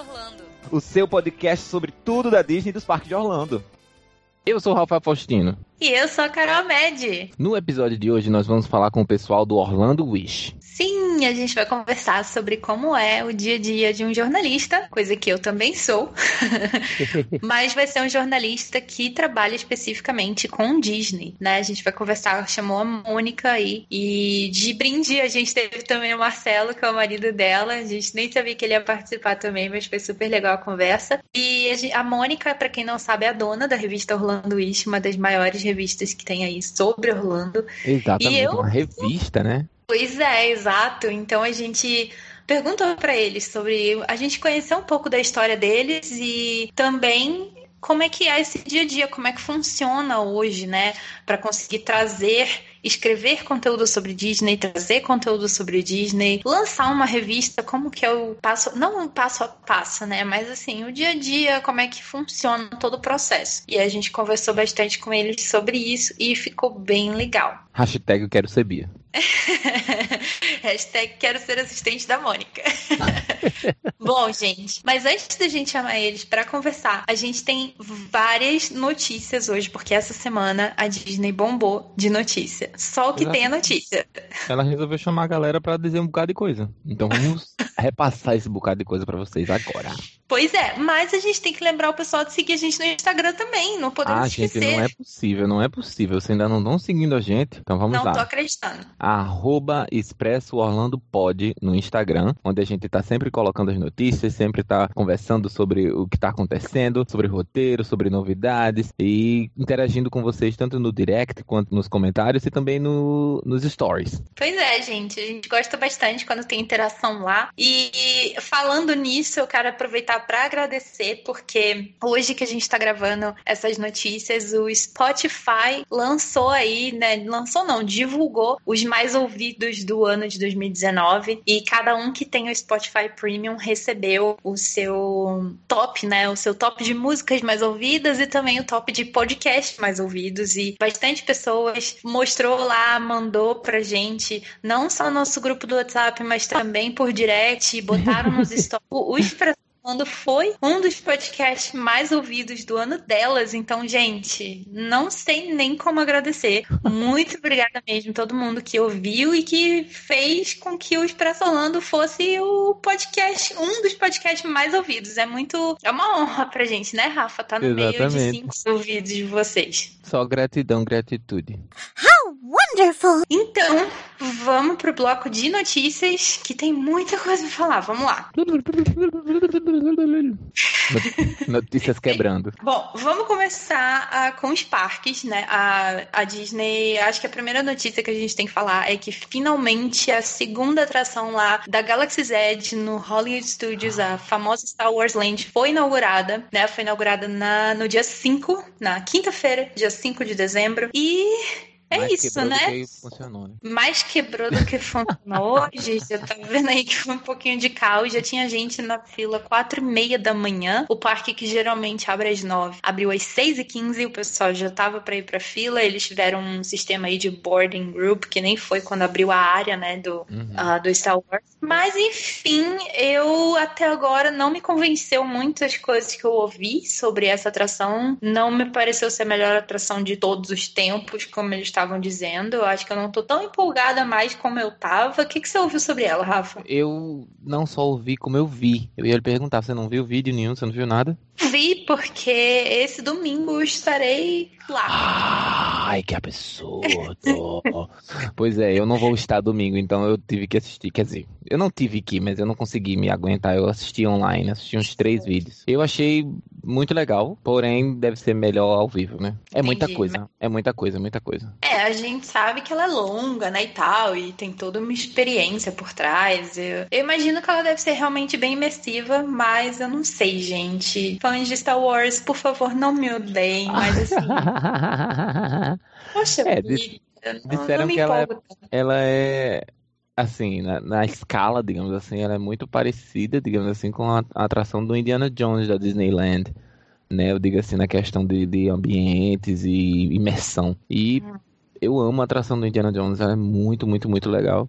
Orlando. O seu podcast sobre tudo da Disney e dos parques de Orlando. Eu sou o Rafael Faustino. E eu sou a Carol Med. No episódio de hoje nós vamos falar com o pessoal do Orlando Wish. Sim, a gente vai conversar sobre como é o dia a dia de um jornalista, coisa que eu também sou. Mas vai ser um jornalista que trabalha especificamente com Disney, né? A gente vai conversar, chamou a Mônica aí. E de brinde a gente teve também o Marcelo, que é o marido dela. A gente nem sabia que ele ia participar também, mas foi super legal a conversa. E a, Mônica, para quem não sabe, é a dona da revista Orlando Wish, uma das maiores revistas que tem aí sobre Orlando. Exatamente, eu... uma revista, né? Pois é, exato. Então a gente perguntou para eles sobre a gente conhecer um pouco da história deles e também como é que é esse dia a dia, como é que funciona hoje, né, para conseguir trazer escrever conteúdo sobre Disney, trazer conteúdo sobre Disney, lançar uma revista, como que é o passo, não um passo a passo, né, mas assim, o dia a dia, como é que funciona todo o processo. E a gente conversou bastante com eles sobre isso e ficou bem legal. Hashtag eu quero ser Bia. Hashtag quero ser assistente da Mônica. Bom, gente, mas antes da gente chamar eles para conversar, a gente tem várias notícias hoje, porque essa semana a Disney bombou de notícia. Só o que ela, tem a notícia. Ela resolveu chamar a galera para dizer um bocado de coisa. Então vamos repassar esse bocado de coisa para vocês agora. Pois é, mas a gente tem que lembrar o pessoal de seguir a gente no Instagram também, não podemos ah, esquecer. gente, não é possível, não é possível. Vocês ainda não estão seguindo a gente, então vamos não lá. Não tô acreditando. Arroba Expresso Orlando Pod no Instagram, onde a gente tá sempre colocando as notícias, sempre tá conversando sobre o que tá acontecendo, sobre roteiro, sobre novidades e interagindo com vocês tanto no direct quanto nos comentários e também no, nos stories. Pois é, gente, a gente gosta bastante quando tem interação lá. E falando nisso, eu quero aproveitar para agradecer, porque hoje que a gente está gravando essas notícias, o Spotify lançou aí, né? Lançou não, divulgou os mais ouvidos do ano de 2019 e cada um que tem o Spotify Premium recebeu o seu top, né? O seu top de músicas mais ouvidas e também o top de podcast mais ouvidos e bastante pessoas mostrou lá, mandou pra gente, não só no nosso grupo do WhatsApp, mas também por direct, botaram nos stories os quando foi um dos podcasts mais ouvidos do ano delas. Então, gente, não sei nem como agradecer. Muito obrigada mesmo todo mundo que ouviu e que fez com que o Expresso Orlando fosse o podcast, um dos podcasts mais ouvidos. É muito. É uma honra pra gente, né, Rafa? Tá no Exatamente. meio de cinco ouvidos de vocês. Só gratidão, gratitude. How wonderful! Então, vamos pro bloco de notícias, que tem muita coisa pra falar. Vamos lá. Notícias quebrando. Bom, vamos começar uh, com os parques, né? A, a Disney, acho que a primeira notícia que a gente tem que falar é que finalmente a segunda atração lá da Galaxy's Edge no Hollywood Studios, a famosa Star Wars Land, foi inaugurada, né? Foi inaugurada na, no dia 5, na quinta-feira, dia 5 de dezembro. E é mais isso, né? Que funcionou, né? Mais quebrou do que funcionou hoje. Você tá vendo aí que foi um pouquinho de caos. Já tinha gente na fila quatro e meia da manhã. O parque que geralmente abre às nove abriu às seis e quinze. O pessoal já tava para ir pra fila. Eles tiveram um sistema aí de boarding group que nem foi quando abriu a área, né, do, uhum. uh, do Star Wars. Mas enfim, eu até agora não me convenceu muito as coisas que eu ouvi sobre essa atração. Não me pareceu ser a melhor atração de todos os tempos, como eles estavam dizendo. Eu acho que eu não tô tão empolgada mais como eu tava. O que, que você ouviu sobre ela, Rafa? Eu não só ouvi como eu vi. Eu ia lhe perguntar, você não viu vídeo nenhum, você não viu nada? Vi, porque esse domingo estarei lá. Ai, que absurdo! pois é, eu não vou estar domingo, então eu tive que assistir. Quer dizer, eu não tive que, mas eu não consegui me aguentar. Eu assisti online, assisti uns três vídeos. Eu achei muito legal, porém deve ser melhor ao vivo, né? É Entendi, muita coisa, mas... é muita coisa, muita coisa. É, a gente sabe que ela é longa, né, e tal, e tem toda uma experiência por trás. Eu, eu imagino que ela deve ser realmente bem imersiva, mas eu não sei, gente. Fãs de Star Wars, por favor, não me odeiem, mas assim. Poxa, é, disseram não que ela é, ela é assim, na, na, escala, digamos assim, ela é muito parecida, digamos assim, com a, a, atração do Indiana Jones da Disneyland, né? Eu digo assim, na questão de, de ambientes e imersão. E hum. Eu amo a atração do Indiana Jones, ela é muito, muito, muito legal.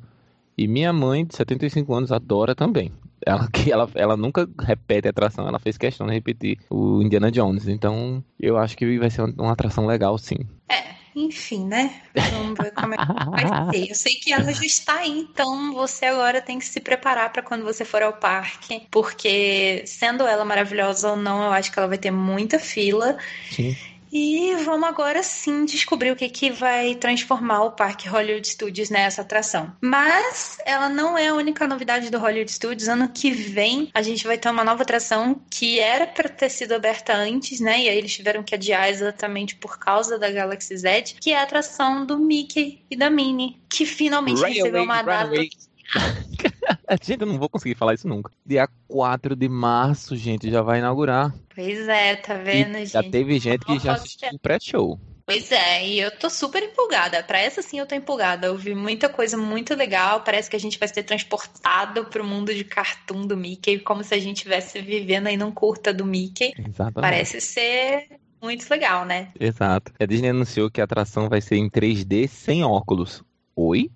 E minha mãe, de 75 anos, adora também. ela, que ela, ela nunca repete a atração, ela fez questão de repetir o Indiana Jones. Então, eu acho que vai ser uma atração legal, sim. É, enfim, né? Vamos ver como é que vai ser. Eu sei que ela já está aí, então você agora tem que se preparar para quando você for ao parque, porque sendo ela maravilhosa ou não, eu acho que ela vai ter muita fila. Sim. E vamos agora sim descobrir o que, que vai transformar o Parque Hollywood Studios nessa atração. Mas ela não é a única novidade do Hollywood Studios. Ano que vem a gente vai ter uma nova atração que era para ter sido aberta antes, né? E aí eles tiveram que adiar exatamente por causa da Galaxy Z, que é a atração do Mickey e da Minnie, que finalmente Railway, recebeu uma data. gente, eu não vou conseguir falar isso nunca. Dia 4 de março, gente, já vai inaugurar. Pois é, tá vendo, e gente? Já teve gente que já assistiu o pré-show. Pois é, e eu tô super empolgada. Para essa sim eu tô empolgada. Eu vi muita coisa muito legal. Parece que a gente vai ser transportado pro mundo de cartoon do Mickey, como se a gente estivesse vivendo aí num curta do Mickey. Exatamente. Parece ser muito legal, né? Exato. A Disney anunciou que a atração vai ser em 3D sem óculos. Oi?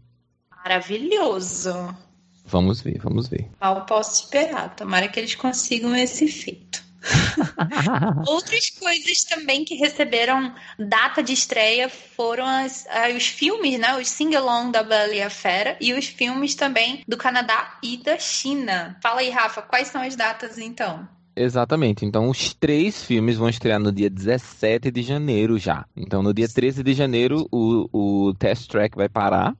Maravilhoso. Vamos ver, vamos ver. Mal posso esperar. Tomara que eles consigam esse feito. Outras coisas também que receberam data de estreia foram as, as, os filmes, né? Os sing-along da Bela e a Fera e os filmes também do Canadá e da China. Fala aí, Rafa, quais são as datas então? Exatamente. Então, os três filmes vão estrear no dia 17 de janeiro já. Então, no dia 13 de janeiro, o, o Test Track vai parar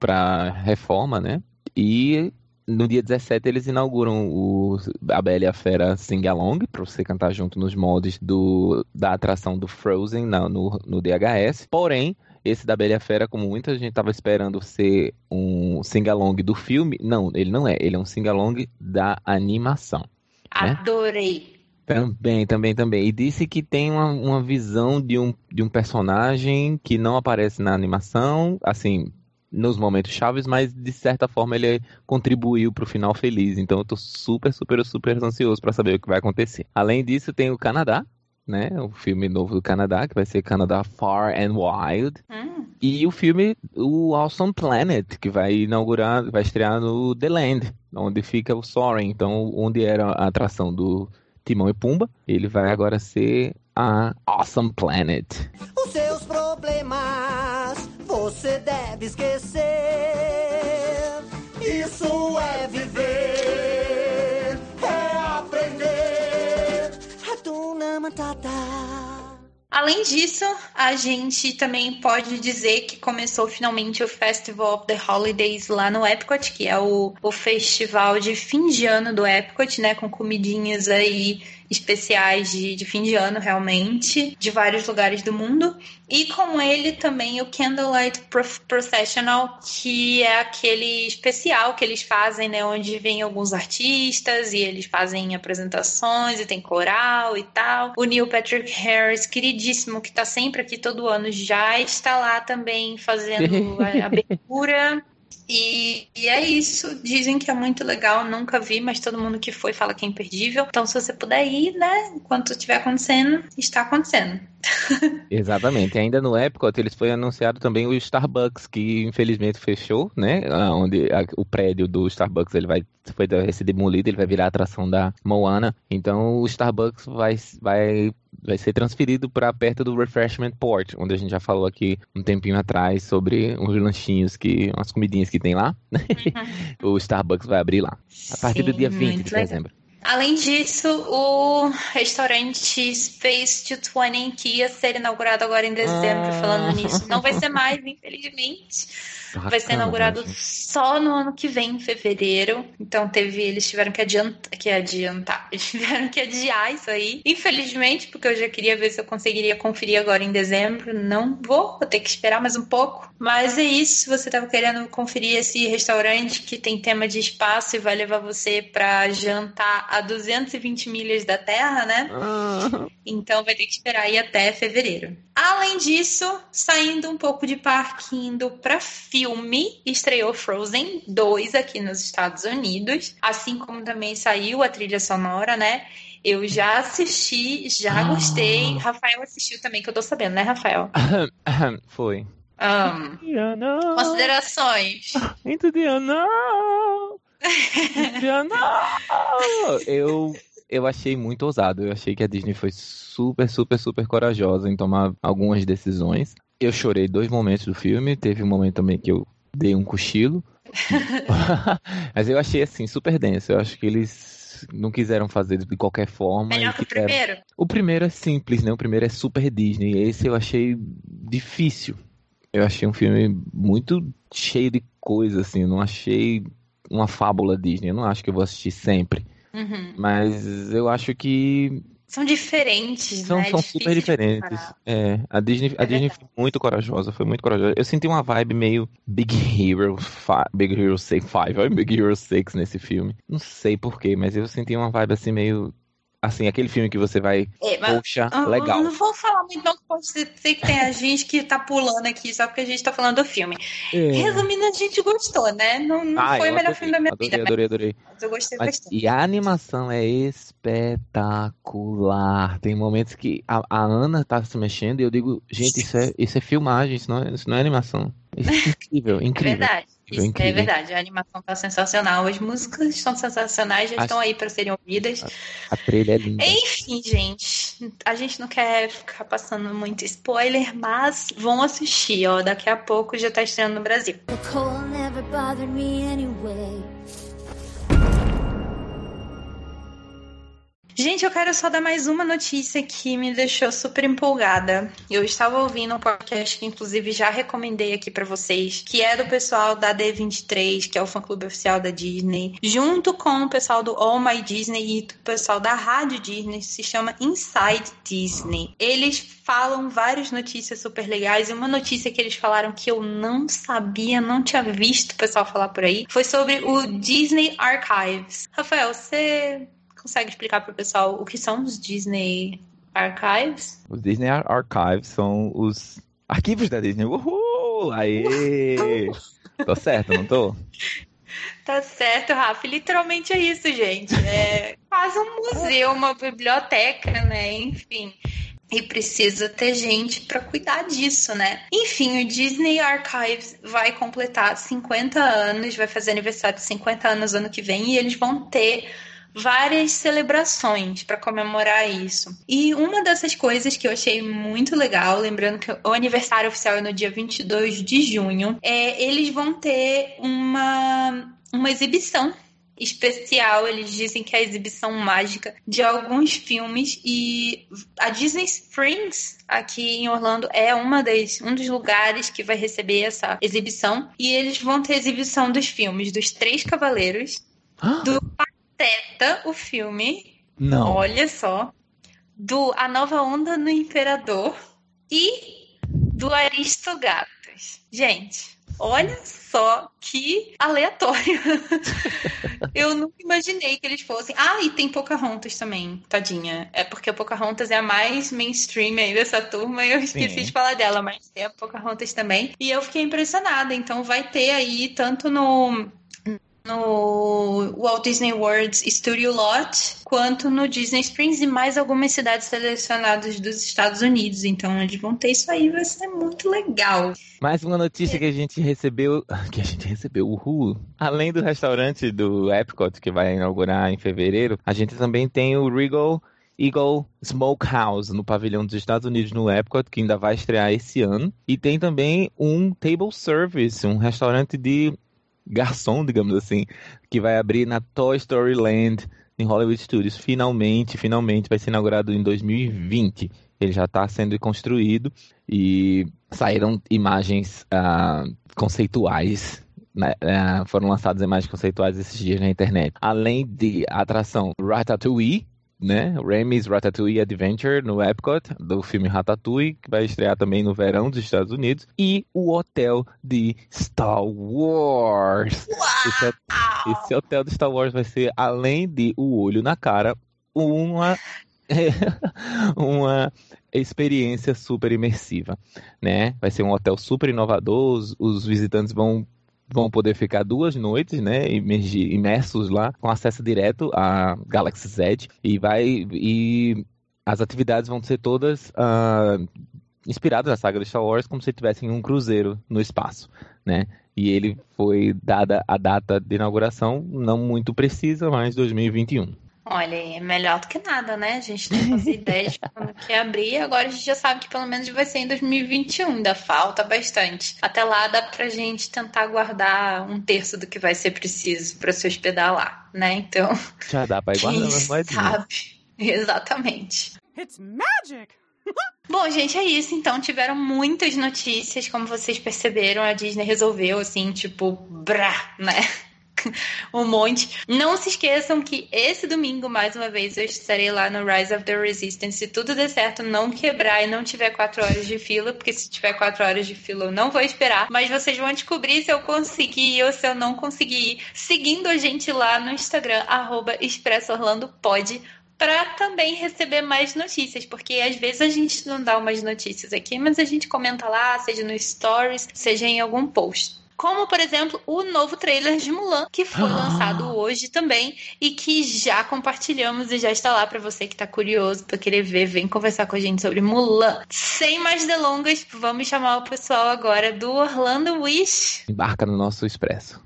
para reforma, né? E no dia 17 eles inauguram o A Bela e a Fera Sing Along, para você cantar junto nos moldes do, da atração do Frozen na, no, no DHS. Porém, esse da Bela e a Fera, como muita gente estava esperando ser um sing-along do filme, não, ele não é. Ele é um sing-along da animação. Né? Adorei. Também, também, também. E disse que tem uma, uma visão de um, de um personagem que não aparece na animação, assim, nos momentos chaves, mas de certa forma ele contribuiu para o final feliz. Então eu tô super, super, super ansioso para saber o que vai acontecer. Além disso, tem o Canadá, né? O filme novo do Canadá, que vai ser Canadá Far and Wild. Hum. E o filme, o Awesome Planet, que vai inaugurar, vai estrear no The Land, onde fica o Soaring. Então, onde era a atração do Timão e Pumba, ele vai agora ser a Awesome Planet. Você deve esquecer. Isso é viver, é aprender. Hakuna Matata. Além disso, a gente também pode dizer que começou finalmente o Festival of the Holidays lá no Epcot, que é o, o festival de fim de ano do Epcot, né? Com comidinhas aí especiais de, de fim de ano, realmente, de vários lugares do mundo. E com ele também o Candlelight Processional, que é aquele especial que eles fazem, né? Onde vem alguns artistas e eles fazem apresentações e tem coral e tal. O Neil Patrick Harris, queridíssimo, que tá sempre aqui todo ano, já está lá também fazendo a abertura. E, e, é isso. Dizem que é muito legal. Nunca vi, mas todo mundo que foi fala que é imperdível. Então, se você puder ir, né? Enquanto estiver acontecendo, está acontecendo. Exatamente. Ainda no Epcot, eles foi anunciado também o Starbucks, que infelizmente fechou, né? Onde a, o prédio do Starbucks ele vai foi ser demolido, ele vai virar atração da Moana. Então o Starbucks vai, vai, vai ser transferido para perto do Refreshment Port, onde a gente já falou aqui um tempinho atrás sobre uns lanchinhos que, umas comidinhas que tem lá. Uhum. o Starbucks vai abrir lá a partir Sim, do dia 20 de dezembro. Além disso, o restaurante Space 220, que ia ser inaugurado agora em dezembro, ah. falando nisso, não vai ser mais, infelizmente. Vai ser inaugurado só no ano que vem, em fevereiro. Então teve, eles tiveram que adiantar, que adiantar, eles tiveram que adiar isso aí. Infelizmente, porque eu já queria ver se eu conseguiria conferir agora em dezembro. Não vou, vou ter que esperar mais um pouco. Mas é isso, se você estava querendo conferir esse restaurante que tem tema de espaço e vai levar você para jantar a 220 milhas da Terra, né? Ah. Então vai ter que esperar aí até fevereiro. Além disso, saindo um pouco de parque, indo para filme, estreou Frozen 2 aqui nos Estados Unidos, assim como também saiu a trilha sonora, né? Eu já assisti, já ah. gostei. Rafael assistiu também, que eu tô sabendo, né, Rafael? Foi. Um, considerações. Into the unknown. não! Eu, eu achei muito ousado. Eu achei que a Disney foi super, super, super corajosa em tomar algumas decisões. Eu chorei dois momentos do filme. Teve um momento também que eu dei um cochilo. Mas eu achei assim, super denso. Eu acho que eles não quiseram fazer de qualquer forma. Melhor que o primeiro? O primeiro é simples, né? O primeiro é super Disney. Esse eu achei difícil. Eu achei um filme muito cheio de coisa, assim. Eu não achei uma fábula Disney. Eu não acho que eu vou assistir sempre. Uhum. Mas eu acho que são diferentes, são, né? São super diferentes. É, a Disney, a é Disney foi muito corajosa, foi muito corajosa. Eu senti uma vibe meio Big Hero, Big Hero 6, 5, Big Hero 6 nesse filme. Não sei porquê, mas eu senti uma vibe assim meio assim, aquele filme que você vai, é, mas, poxa, eu, legal. Eu não vou falar muito não, que pode ser que tem a gente que tá pulando aqui só porque a gente tá falando do filme. É. Resumindo, a gente gostou, né? Não, não ah, foi o melhor adorei, filme da minha adorei, vida. Adorei, adorei, Mas eu gostei mas, bastante. E a animação é espetacular. Tem momentos que a, a, Ana tá se mexendo e eu digo, gente, isso é, isso é filmagem, isso não é, isso não é animação. Isso é incrível, incrível. Verdade. Isso incrível. é verdade, a animação tá sensacional, as músicas estão sensacionais, já a... estão aí para serem ouvidas. A, a trilha é linda. Enfim, gente, a gente não quer ficar passando muito spoiler, mas vão assistir, ó, daqui a pouco já tá estreando no Brasil. The cold never bothered me anyway. Gente, eu quero só dar mais uma notícia que me deixou super empolgada. Eu estava ouvindo um podcast que, inclusive, já recomendei aqui para vocês, que é do pessoal da D23, que é o fã-clube oficial da Disney, junto com o pessoal do All My Disney e o pessoal da Rádio Disney, se chama Inside Disney. Eles falam várias notícias super legais e uma notícia que eles falaram que eu não sabia, não tinha visto o pessoal falar por aí, foi sobre o Disney Archives. Rafael, você consegue explicar para o pessoal o que são os Disney Archives? Os Disney Archives são os arquivos da Disney. Uhul! Aê! tô certo, não tô? Tá certo, Rafa. Literalmente é isso, gente. É quase um museu, uma biblioteca, né? Enfim. E precisa ter gente para cuidar disso, né? Enfim, o Disney Archives vai completar 50 anos, vai fazer aniversário de 50 anos ano que vem, e eles vão ter várias celebrações para comemorar isso. E uma dessas coisas que eu achei muito legal, lembrando que o aniversário oficial é no dia 22 de junho, é eles vão ter uma, uma exibição especial. Eles dizem que é a exibição mágica de alguns filmes e a Disney Springs aqui em Orlando é uma das, um dos lugares que vai receber essa exibição e eles vão ter exibição dos filmes dos Três Cavaleiros, ah. do Pateta, o filme. Não. Olha só. Do A Nova Onda no Imperador e do Aristogatas. Gente, olha só que aleatório. eu nunca imaginei que eles fossem. Ah, e tem Pocahontas também, tadinha. É porque a Pocahontas é a mais mainstream aí dessa turma e eu esqueci Sim. de falar dela, mas tem a Pocahontas também. E eu fiquei impressionada. Então vai ter aí, tanto no no Walt Disney World Studio Lot, quanto no Disney Springs e mais algumas cidades selecionadas dos Estados Unidos. Então eles vão ter isso aí, vai ser muito legal. Mais uma notícia é. que a gente recebeu, que a gente recebeu, uhul. Além do restaurante do Epcot que vai inaugurar em fevereiro, a gente também tem o Regal Eagle Smokehouse no pavilhão dos Estados Unidos no Epcot, que ainda vai estrear esse ano. E tem também um table service, um restaurante de garçom, digamos assim, que vai abrir na Toy Story Land em Hollywood Studios. Finalmente, finalmente vai ser inaugurado em 2020. Ele já está sendo construído e saíram imagens uh, conceituais né, uh, foram lançadas imagens conceituais esses dias na internet. Além de a atração Ratatouille, né? Remy's Ratatouille Adventure no Epcot, do filme Ratatouille, que vai estrear também no verão dos Estados Unidos, e o hotel de Star Wars. Esse, esse, hotel de Star Wars vai ser, além de o olho na cara, uma uma experiência super imersiva, né? Vai ser um hotel super inovador, os, os visitantes vão vão poder ficar duas noites, né, imersos lá, com acesso direto à Galaxy Z e vai e as atividades vão ser todas uh, inspiradas na saga de Star Wars, como se tivessem um cruzeiro no espaço, né? E ele foi dada a data de inauguração, não muito precisa, mas 2021. Olha, é melhor do que nada, né? A gente não fazia ideia de quando que abrir, agora a gente já sabe que pelo menos vai ser em 2021, ainda falta bastante. Até lá dá pra gente tentar guardar um terço do que vai ser preciso para se hospedar lá, né? Então. Já dá pra ir guardando as moedinhas. Sabe? Exatamente. It's magic! Bom, gente, é isso. Então, tiveram muitas notícias, como vocês perceberam, a Disney resolveu, assim, tipo, brá, né? um monte. Não se esqueçam que esse domingo, mais uma vez, eu estarei lá no Rise of the Resistance. Se tudo der certo, não quebrar e não tiver quatro horas de fila, porque se tiver quatro horas de fila, eu não vou esperar. Mas vocês vão descobrir se eu conseguir ou se eu não conseguir ir, seguindo a gente lá no Instagram, arroba Pode para também receber mais notícias, porque às vezes a gente não dá umas notícias aqui, mas a gente comenta lá, seja no Stories, seja em algum post como por exemplo o novo trailer de Mulan, que foi ah. lançado hoje também e que já compartilhamos e já está lá para você que está curioso para querer ver, vem conversar com a gente sobre Mulan. Sem mais delongas, vamos chamar o pessoal agora do Orlando Wish. Embarca no nosso expresso.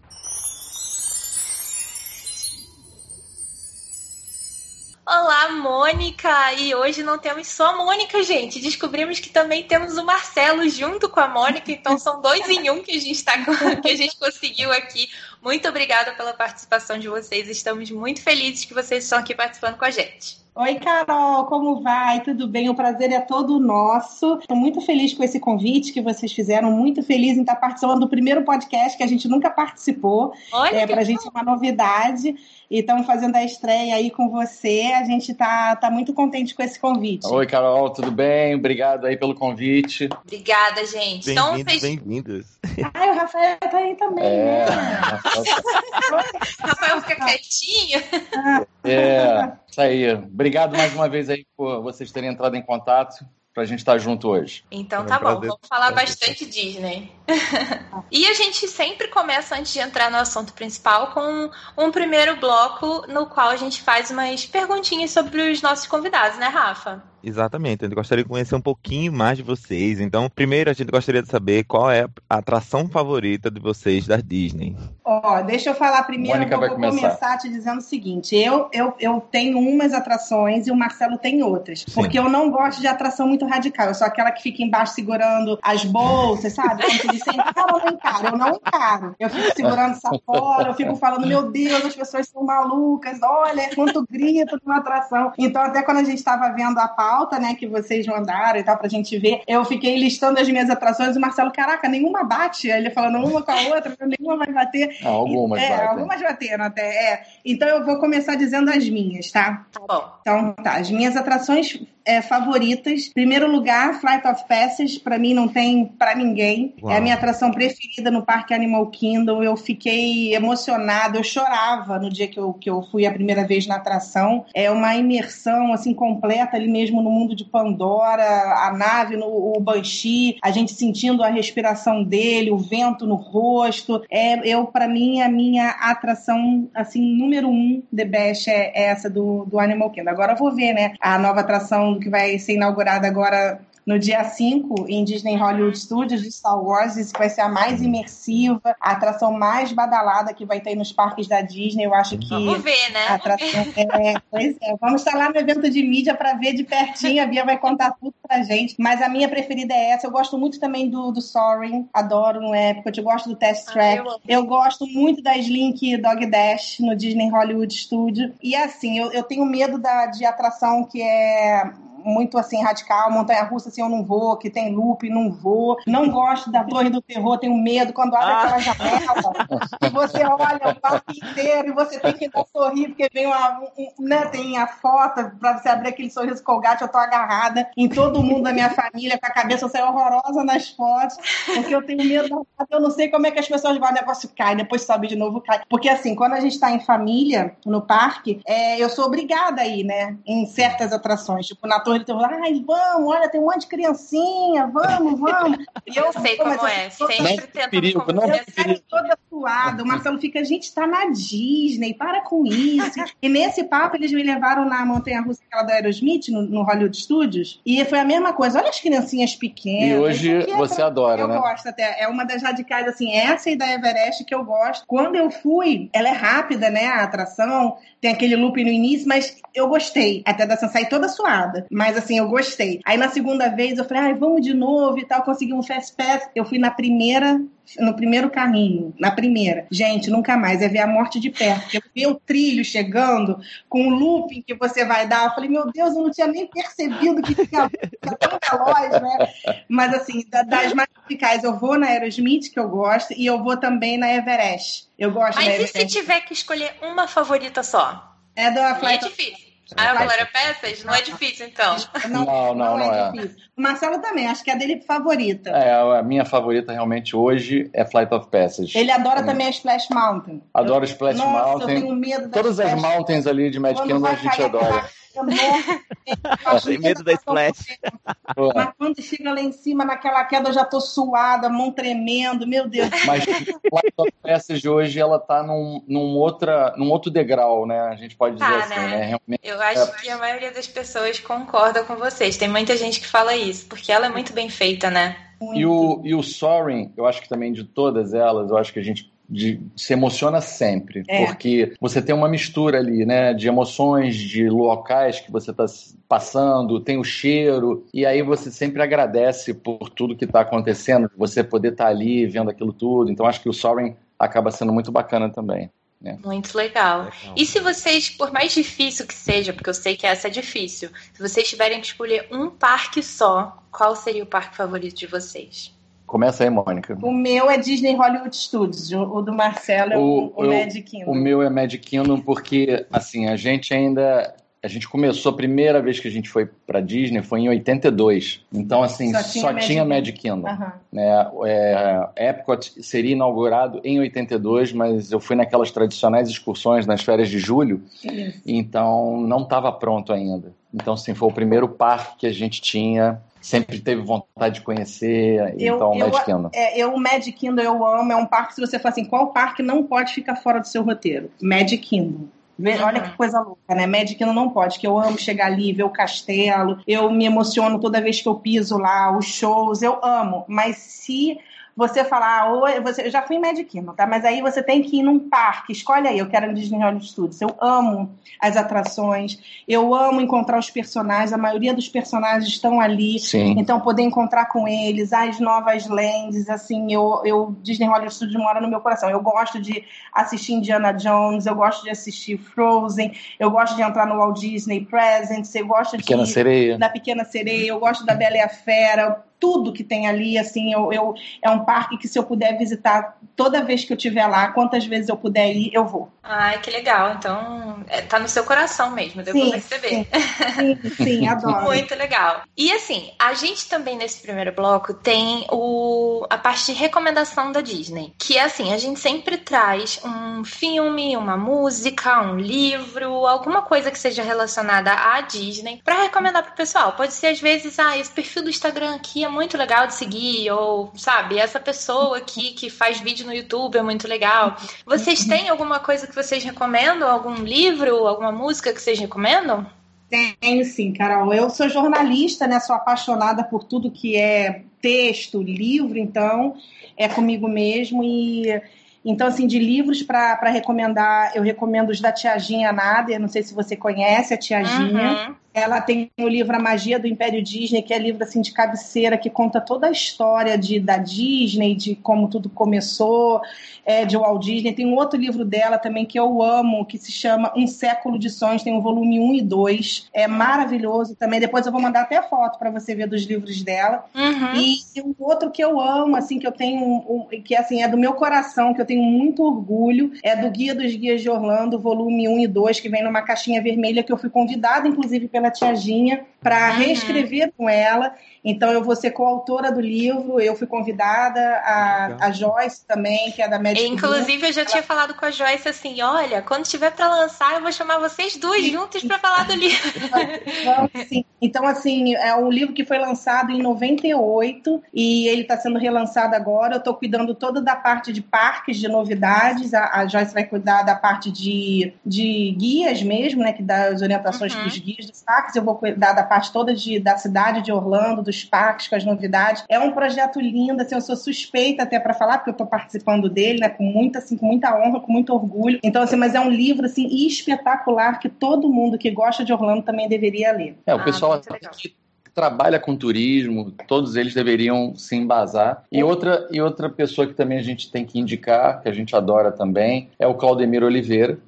Olá, Mônica! E hoje não temos só a Mônica, gente. Descobrimos que também temos o Marcelo junto com a Mônica, então são dois em um que a gente, tá, que a gente conseguiu aqui. Muito obrigada pela participação de vocês. Estamos muito felizes que vocês estão aqui participando com a gente. Oi, Carol, como vai? Tudo bem? O prazer é todo nosso. Estou muito feliz com esse convite que vocês fizeram, muito feliz em estar participando do primeiro podcast que a gente nunca participou. Olha, é, para a gente é uma novidade e estamos fazendo a estreia aí com você. A gente tá, tá muito contente com esse convite. Oi, Carol, tudo bem? Obrigado aí pelo convite. Obrigada, gente. Então, bem-vindos, então, bem-vindos. Ah, o Rafael tá aí também, é, né? Rafael fica quietinho. É, isso aí. Obrigado mais uma vez aí por vocês terem entrado em contato pra gente estar junto hoje. Então tá bom, vamos falar bastante Disney. e a gente sempre começa, antes de entrar no assunto principal, com um primeiro bloco no qual a gente faz umas perguntinhas sobre os nossos convidados, né, Rafa? Exatamente, a gente gostaria de conhecer um pouquinho mais de vocês. Então, primeiro a gente gostaria de saber qual é a atração favorita de vocês da Disney. Ó, oh, deixa eu falar primeiro, Mônica eu vou começar. começar te dizendo o seguinte: eu, eu, eu tenho umas atrações e o Marcelo tem outras. Sim. Porque eu não gosto de atração muito radical. Eu sou aquela que fica embaixo segurando as bolsas, sabe? Encara ou não encaro? Eu não encaro. Eu fico segurando essa fora, eu fico falando, meu Deus, as pessoas são malucas, olha quanto grito numa atração. Então, até quando a gente estava vendo a pauta, pauta, né, que vocês mandaram e tal, pra gente ver, eu fiquei listando as minhas atrações e o Marcelo, caraca, nenhuma bate. Ele falando uma com a outra, nenhuma vai bater. Ah, algumas é, batem. algumas bateram até, é. Então eu vou começar dizendo as minhas, tá? Tá bom. Então, tá. As minhas atrações é, favoritas. Primeiro lugar, Flight of Passage, para mim não tem para ninguém. Uau. É a minha atração preferida no Parque Animal Kingdom. Eu fiquei emocionada, eu chorava no dia que eu, que eu fui a primeira vez na atração. É uma imersão assim completa ali mesmo no mundo de Pandora, a nave, no, o Banshee, a gente sentindo a respiração dele, o vento no rosto. É, eu para mim a minha atração assim número um The Best é, é essa do, do Animal Kingdom. Agora eu vou ver, né, a nova atração que vai ser inaugurada agora no dia 5 em Disney Hollywood Studios de Star Wars. Isso vai ser a mais imersiva, a atração mais badalada que vai ter nos parques da Disney. Eu acho que. Vamos ver, né? Atração, é, pois é. Vamos estar lá no evento de mídia para ver de pertinho. A Bia vai contar tudo pra gente. Mas a minha preferida é essa. Eu gosto muito também do, do Soaring. Adoro no Epcot. Eu gosto do Test Track. Ah, eu, eu, gosto muito da Slink Dog Dash no Disney Hollywood Studio. E assim, eu, eu tenho medo da, de atração que é muito assim radical, montanha russa assim eu não vou, que tem loop, não vou. Não gosto da Torre do Terror, tenho medo quando abre ah. aquela janela e você olha o parque inteiro e você tem que dar sorrir porque vem uma, um, né, tem a foto para você abrir aquele sorriso colgate, eu tô agarrada em todo mundo da minha família com a cabeça assim, horrorosa nas fotos, porque eu tenho medo da eu não sei como é que as pessoas vão, o negócio cai, depois sobe de novo, cai. Porque assim, quando a gente tá em família no parque, é, eu sou obrigada aí, né, em certas atrações, tipo na Torre então, ai, vamos, olha, tem um monte de criancinha, vamos, vamos. E eu sei como é, sempre tentando perigo, não eu saio toda suada. O Marcelo fica, a gente tá na Disney, para com isso. e nesse papo, eles me levaram na montanha russa aquela da Aerosmith, no, no, Hollywood Studios, e foi a mesma coisa. Olha as criancinhas pequenas. E hoje é você adora, eu né? Eu gosto até. É uma das radicais, assim, essa e da Everest que eu gosto. Quando eu fui, ela é rápida, né? A atração, tem aquele loop no início, mas eu gostei. Até da sair toda suada. Mas assim, eu gostei. Aí na segunda vez eu falei, ai, vamos de novo e tal. Consegui um Fast Pass. Eu fui na primeira no primeiro carrinho, na primeira. Gente, nunca mais, é ver a morte de perto. Eu vi o trilho chegando com o looping que você vai dar. Eu falei, meu Deus, eu não tinha nem percebido que tinha tão veloz, né? Mas assim, das mais eficazes, eu vou na Aerosmith, que eu gosto, e eu vou também na Everest. Eu gosto Mas. Mas e se tiver que escolher uma favorita só? É da Flight. é difícil. Ah, Glória Peças? Não é difícil, então. Não, não, não, não é. é. O Marcelo também, acho que é a dele favorita. É, a minha favorita realmente hoje é Flight of Passage. Ele adora é. também a Splash Mountain. Adoro Splash Nossa, Mountain. Eu tenho medo Todas as mountains ali de Magic Kingdom a gente adora. Tem medo da splash. Mas quando chega lá em cima, naquela queda, eu já tô suada, mão tremendo, meu Deus. Mas Flight of Passage hoje, ela tá num, num, outra, num outro degrau, né? A gente pode dizer tá, assim, né? né? Realmente, eu acho é... que a maioria das pessoas concorda com vocês. Tem muita gente que fala isso, porque ela é muito bem feita, né? E o, e o Soaring, eu acho que também de todas elas, eu acho que a gente de, se emociona sempre, é. porque você tem uma mistura ali, né, de emoções, de locais que você está passando, tem o cheiro, e aí você sempre agradece por tudo que está acontecendo, você poder estar tá ali vendo aquilo tudo. Então acho que o Soaring acaba sendo muito bacana também. Né? Muito legal. legal. E se vocês, por mais difícil que seja, porque eu sei que essa é difícil, se vocês tiverem que escolher um parque só, qual seria o parque favorito de vocês? Começa aí, Mônica. O meu é Disney Hollywood Studios, o do Marcelo é o, o, o Magic Kingdom. O meu é Magic Kingdom porque, assim, a gente ainda a gente começou, a primeira vez que a gente foi para Disney foi em 82. Então, assim, só tinha, só Magic, tinha Magic Kingdom. Uhum. Né? É, Epcot seria inaugurado em 82, mas eu fui naquelas tradicionais excursões nas férias de julho, Isso. então não estava pronto ainda. Então, assim, foi o primeiro parque que a gente tinha sempre teve vontade de conhecer, eu, então eu, Magic Kingdom. É, eu, o Magic Kingdom eu amo, é um parque, se você fala assim, qual parque não pode ficar fora do seu roteiro? Magic Kingdom. Olha que coisa louca, né? Magic Kingdom não pode, que eu amo chegar ali, ver o castelo, eu me emociono toda vez que eu piso lá, os shows, eu amo. Mas se você falar, ah, ou você, eu já fui em Magic Kingdom, tá? Mas aí você tem que ir num parque, escolhe aí, eu quero ir no Disney Hollywood Studios. Eu amo as atrações, eu amo encontrar os personagens, a maioria dos personagens estão ali, Sim. então poder encontrar com eles, as novas lands, assim, eu, eu Disney Hollywood Studios mora no meu coração. Eu gosto de assistir Indiana Jones, eu gosto de assistir Frozen, eu gosto de entrar no Walt Disney Presents, eu gosto Pequena de Sereia. da Pequena Sereia, eu gosto da Bela e a Fera, tudo que tem ali, assim, eu, eu, é um parque que se eu puder visitar toda vez que eu estiver lá, quantas vezes eu puder ir, eu vou. Ai, que legal. Então, é, tá no seu coração mesmo, deu sim, pra perceber. Sim, sim, sim adoro. Muito legal. E assim, a gente também nesse primeiro bloco tem o, a parte de recomendação da Disney, que é assim, a gente sempre traz um filme, uma música, um livro, alguma coisa que seja relacionada à Disney para recomendar pro pessoal. Pode ser às vezes, ah, esse perfil do Instagram aqui é muito legal de seguir, ou, sabe, essa pessoa aqui que faz vídeo no YouTube é muito legal. Vocês têm alguma coisa que vocês recomendam? Algum livro, alguma música que vocês recomendam? Tenho sim, Carol. Eu sou jornalista, né? Sou apaixonada por tudo que é texto, livro, então é comigo mesmo. E então, assim, de livros para recomendar, eu recomendo os da Tiaginha Nader. Não sei se você conhece a Tiaginha. Uhum. Ela tem o livro A Magia do Império Disney, que é livro assim de cabeceira que conta toda a história de, da Disney, de como tudo começou, é, de Walt Disney. Tem um outro livro dela também que eu amo, que se chama Um Século de Sonhos, tem o volume 1 e 2. É maravilhoso também. Depois eu vou mandar até foto para você ver dos livros dela. Uhum. E um outro que eu amo, assim, que eu tenho, um, que assim, é do meu coração, que eu tenho muito orgulho, é do Guia dos Guias de Orlando, volume 1 e 2, que vem numa caixinha vermelha, que eu fui convidada, inclusive, pela pela Tiaginha para uhum. reescrever com ela. Então, eu vou ser coautora do livro. Eu fui convidada, a, a Joyce também, que é da Magic Inclusive, eu já ela... tinha falado com a Joyce assim: olha, quando tiver para lançar, eu vou chamar vocês duas juntas para falar do livro. sim. Então, assim, é um livro que foi lançado em 98 e ele está sendo relançado agora. Eu estou cuidando toda da parte de parques, de novidades. A, a, Joyce vai cuidar da parte de, de guias mesmo, né? Que dá as orientações uhum. para os guias dos parques. Eu vou cuidar da parte toda de, da cidade de Orlando, dos parques, com as novidades. É um projeto lindo, assim, eu sou suspeita até para falar, porque eu estou participando dele, né, com muita, assim, com muita honra, com muito orgulho. Então, assim, mas é um livro, assim, espetacular que todo mundo que gosta de Orlando também deveria ler. É, o pessoal ah, que trabalha com turismo, todos eles deveriam se embasar. E outra, e outra pessoa que também a gente tem que indicar, que a gente adora também, é o Claudemir Oliveira,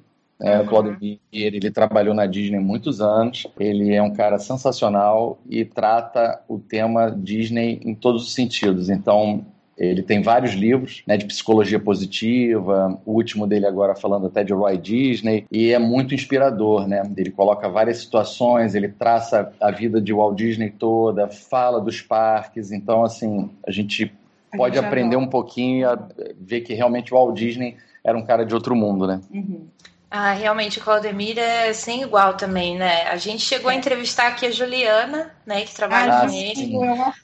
é. O Claudemir, ele trabalhou na Disney muitos anos, ele é um cara sensacional e trata o tema Disney em todos os sentidos. Então, ele tem vários livros né, de psicologia positiva, o último dele agora falando até de Roy Disney, e é muito inspirador, né? Ele coloca várias situações, ele traça a vida de Walt Disney toda, fala dos parques, então assim, a gente pode a gente aprender um pouquinho a ver que realmente o Walt Disney era um cara de outro mundo, né? Uhum. Ah, realmente o Claudemir é sem igual também, né? A gente chegou a entrevistar aqui a Juliana, né, que trabalha ah, com ele.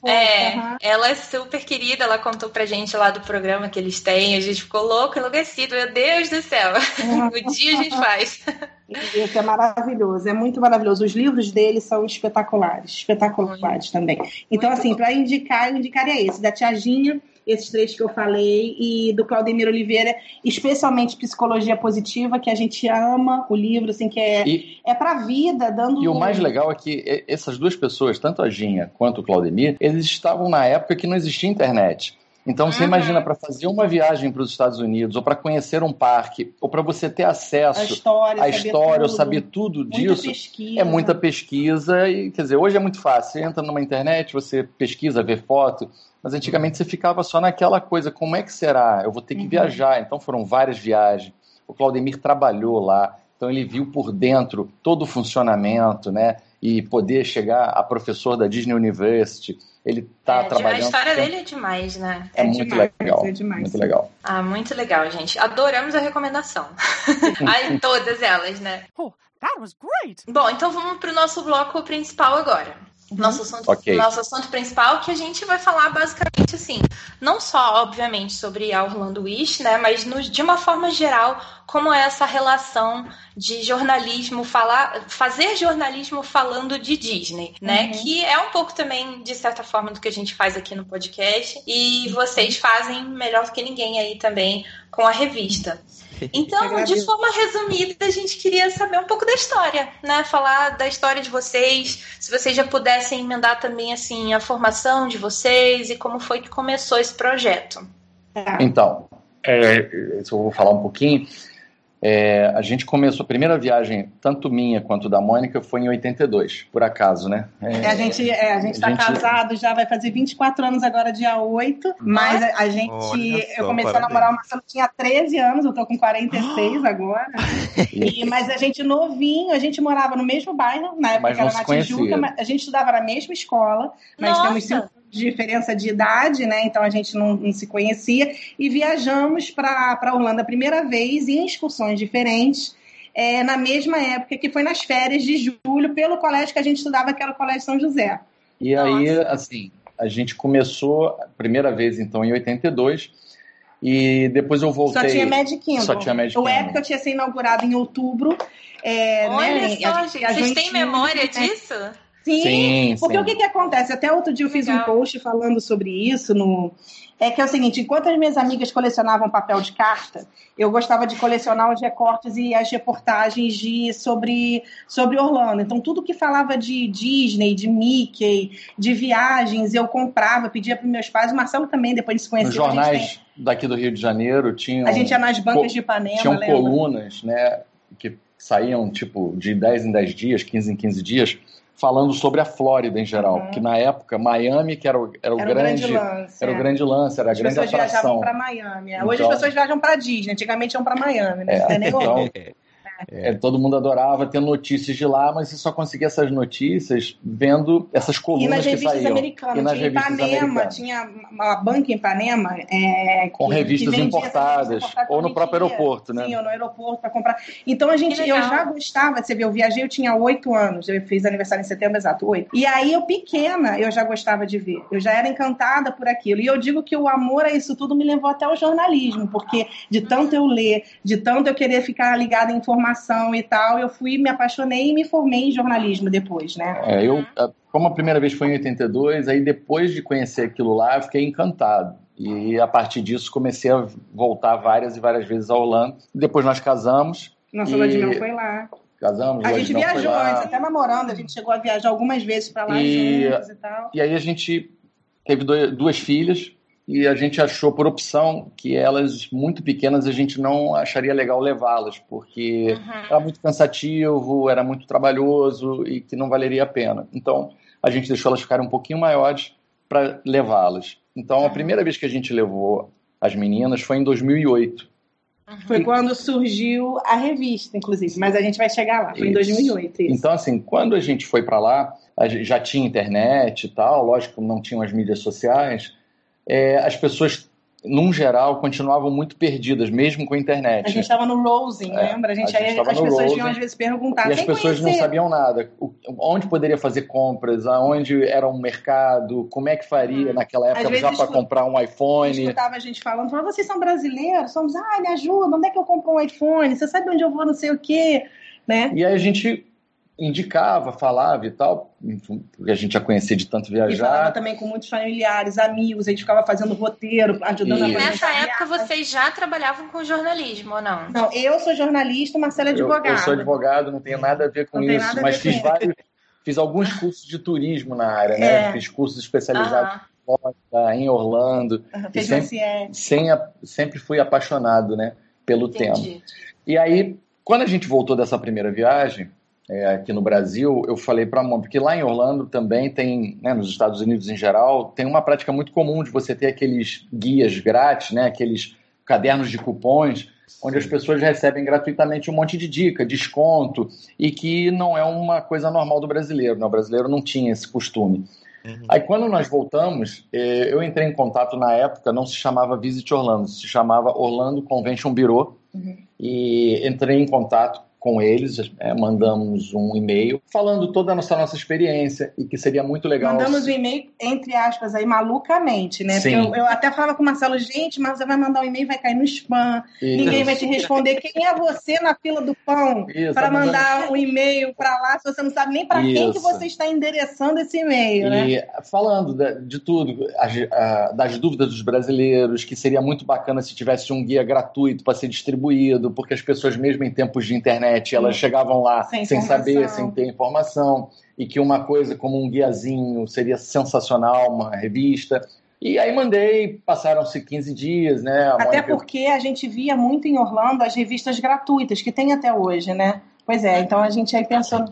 É, é uhum. ela é super querida, ela contou pra gente lá do programa que eles têm, a gente ficou louco, enlouquecido, meu Deus do céu. Uhum. o dia a gente faz. Isso é maravilhoso, é muito maravilhoso. Os livros dele são espetaculares, espetaculares muito. também. Então, muito assim, para indicar, eu indicaria esse, da Tiaginha esses três que eu falei, e do Claudemir Oliveira, especialmente Psicologia Positiva, que a gente ama o livro, assim, que é, e, é pra vida, dando. E o mais legal é que essas duas pessoas, tanto a Ginha quanto o Claudemir, eles estavam na época que não existia internet. Então você uhum. imagina para fazer uma viagem para os Estados Unidos ou para conhecer um parque ou para você ter acesso à história, à história ou saber tudo muita disso pesquisa. é muita pesquisa e quer dizer hoje é muito fácil. Você entra numa internet, você pesquisa, vê foto, mas antigamente você ficava só naquela coisa, como é que será? Eu vou ter que uhum. viajar. Então foram várias viagens. O Claudemir trabalhou lá, então ele viu por dentro todo o funcionamento, né? E poder chegar a professor da Disney University. Ele está é, trabalhando. A história dele é demais, né? É, é muito demais, legal. É demais. Muito legal. Ah, muito legal, gente. Adoramos a recomendação. Ai, todas elas, né? Oh, that was great! Bom, então vamos para o nosso bloco principal agora. Uhum. Nosso assunto, okay. nosso assunto principal, que a gente vai falar basicamente assim, não só, obviamente, sobre a Orlando Wish, né, mas no, de uma forma geral, como é essa relação de jornalismo, falar, fazer jornalismo falando de Disney, né, uhum. que é um pouco também, de certa forma, do que a gente faz aqui no podcast, e vocês fazem melhor do que ninguém aí também com a revista. Então, de forma resumida, a gente queria saber um pouco da história, né? Falar da história de vocês, se vocês já pudessem emendar também assim a formação de vocês e como foi que começou esse projeto. Então, é, eu vou falar um pouquinho. É, a gente começou, a primeira viagem, tanto minha quanto da Mônica, foi em 82, por acaso, né? É, a gente é, a gente está gente... casado, já vai fazer 24 anos agora, dia 8, mas a, a gente, só, eu comecei parabéns. a namorar o Marcelo, tinha 13 anos, eu tô com 46 agora, e, mas a gente novinho, a gente morava no mesmo bairro, na época era na Tijuca, a gente estudava na mesma escola, mas Nossa. temos cinco de diferença de idade, né? Então a gente não, não se conhecia e viajamos para Orlando a primeira vez em excursões diferentes. É, na mesma época que foi nas férias de julho, pelo colégio que a gente estudava, que era o Colégio São José. E Nossa. aí, assim, a gente começou a primeira vez, então, em 82, e depois eu voltei. Só tinha Magic Kingdom. Só tinha Magic Kingdom. O Epic eu tinha sido inaugurado em outubro. É, Olha né, só, gente, vocês têm memória disso? Sim, sim porque sim. o que, que acontece? Até outro dia eu fiz Legal. um post falando sobre isso no. É que é o seguinte, enquanto as minhas amigas colecionavam papel de carta, eu gostava de colecionar os recortes e as reportagens de, sobre, sobre Orlando. Então, tudo que falava de Disney, de Mickey, de viagens, eu comprava, pedia para meus pais. O Marcelo também, depois de se conhecer. Os jornais tem... daqui do Rio de Janeiro tinham... A gente ia nas bancas de Ipanema, Tinham lembra? colunas, né, que saíam, tipo, de 10 em 10 dias, 15 em 15 dias, falando sobre a Flórida em geral, uhum. que na época Miami que era o, era o, era grande, o grande lance, era é. o grande lance, era a as grande atração. As pessoas viajavam para Miami. Então, Hoje as pessoas viajam para Disney, antigamente iam para Miami, né? É, então, É. É, todo mundo adorava ter notícias de lá, mas você só conseguia essas notícias vendo essas colunas e nas revistas que saíam. Americanas, e nas tinha revistas Ipanema, americanas. tinha uma banca em Ipanema é, com revistas importadas, ou no próprio aeroporto, né? Sim, ou no aeroporto para comprar. Então a gente, eu já gostava, você vê, eu viajei, eu tinha oito anos, eu fiz aniversário em setembro exato, oito. E aí eu pequena, eu já gostava de ver, eu já era encantada por aquilo. E eu digo que o amor a isso tudo me levou até o jornalismo, porque de tanto eu ler, de tanto eu querer ficar ligada em informação e tal, eu fui, me apaixonei e me formei em jornalismo depois, né? É, eu, como a primeira vez foi em 82, aí depois de conhecer aquilo lá, eu fiquei encantado. E a partir disso comecei a voltar várias e várias vezes a Orlando. Depois nós casamos. Nossa e... lua de mel foi lá. Casamos. A gente viajou antes, até namorando, a gente chegou a viajar algumas vezes para lá e... juntos e tal. E aí a gente teve duas filhas, e a gente achou por opção que elas muito pequenas a gente não acharia legal levá-las, porque uhum. era muito cansativo, era muito trabalhoso e que não valeria a pena. Então a gente deixou elas ficarem um pouquinho maiores para levá-las. Então a primeira vez que a gente levou as meninas foi em 2008. Uhum. Foi quando surgiu a revista, inclusive, mas a gente vai chegar lá, foi isso. em 2008. Isso. Então, assim, quando a gente foi para lá, já tinha internet e tal, lógico, não tinham as mídias sociais, é, as pessoas, num geral, continuavam muito perdidas, mesmo com a internet. A gente estava no Rosing, é, lembra? A gente, a gente aí, as pessoas Rosing, vinham às vezes perguntar. E as pessoas conhecer. não sabiam nada. onde poderia fazer compras, aonde era um mercado, como é que faria hum. naquela época já para comprar um iPhone. Escutava a gente falando, falava, vocês são brasileiros? Somos, ai, me ajuda, onde é que eu compro um iPhone? Você sabe onde eu vou, não sei o quê. Né? E aí a gente indicava, falava e tal, porque a gente já conhecia de tanto viajar. E falava também com muitos familiares, amigos, a gente ficava fazendo roteiro, ajudando e... a Nessa época vocês já trabalhavam com jornalismo ou não? Não, eu sou jornalista, Marcela é advogado. Eu, eu sou advogado, não tenho nada a ver com não isso, mas fiz vários, fiz alguns cursos de turismo na área, né? É. Fiz cursos especializados uhum. em Orlando. Uhum. Fez sempre, sem, sempre fui apaixonado, né, pelo Entendi. tema. E aí, quando a gente voltou dessa primeira viagem, é, aqui no Brasil, eu falei para a mão, porque lá em Orlando também tem, né, nos Estados Unidos em geral, tem uma prática muito comum de você ter aqueles guias grátis, né, aqueles cadernos de cupons, onde as pessoas recebem gratuitamente um monte de dica, desconto, e que não é uma coisa normal do brasileiro, né? o brasileiro não tinha esse costume. Uhum. Aí quando nós voltamos, é, eu entrei em contato na época, não se chamava Visit Orlando, se chamava Orlando Convention Bureau, uhum. e entrei em contato com eles, é, mandamos um e-mail falando toda a nossa, nossa experiência e que seria muito legal. Mandamos um e-mail, entre aspas, aí, malucamente, né? Sim. Porque eu, eu, até falava com o Marcelo, gente, mas você vai mandar um e-mail vai cair no spam, Isso. ninguém vai te responder. Quem é você na fila do pão para mandar um e-mail para lá se você não sabe nem para quem que você está endereçando esse e-mail, né? e? Falando de, de tudo, das dúvidas dos brasileiros, que seria muito bacana se tivesse um guia gratuito para ser distribuído, porque as pessoas, mesmo em tempos de internet, internet, elas chegavam lá sem, sem saber, sem ter informação, e que uma coisa como um guiazinho seria sensacional, uma revista. E aí mandei, passaram-se 15 dias, né? Até Mônica... porque a gente via muito em Orlando as revistas gratuitas, que tem até hoje, né? Pois é, então a gente aí pensou.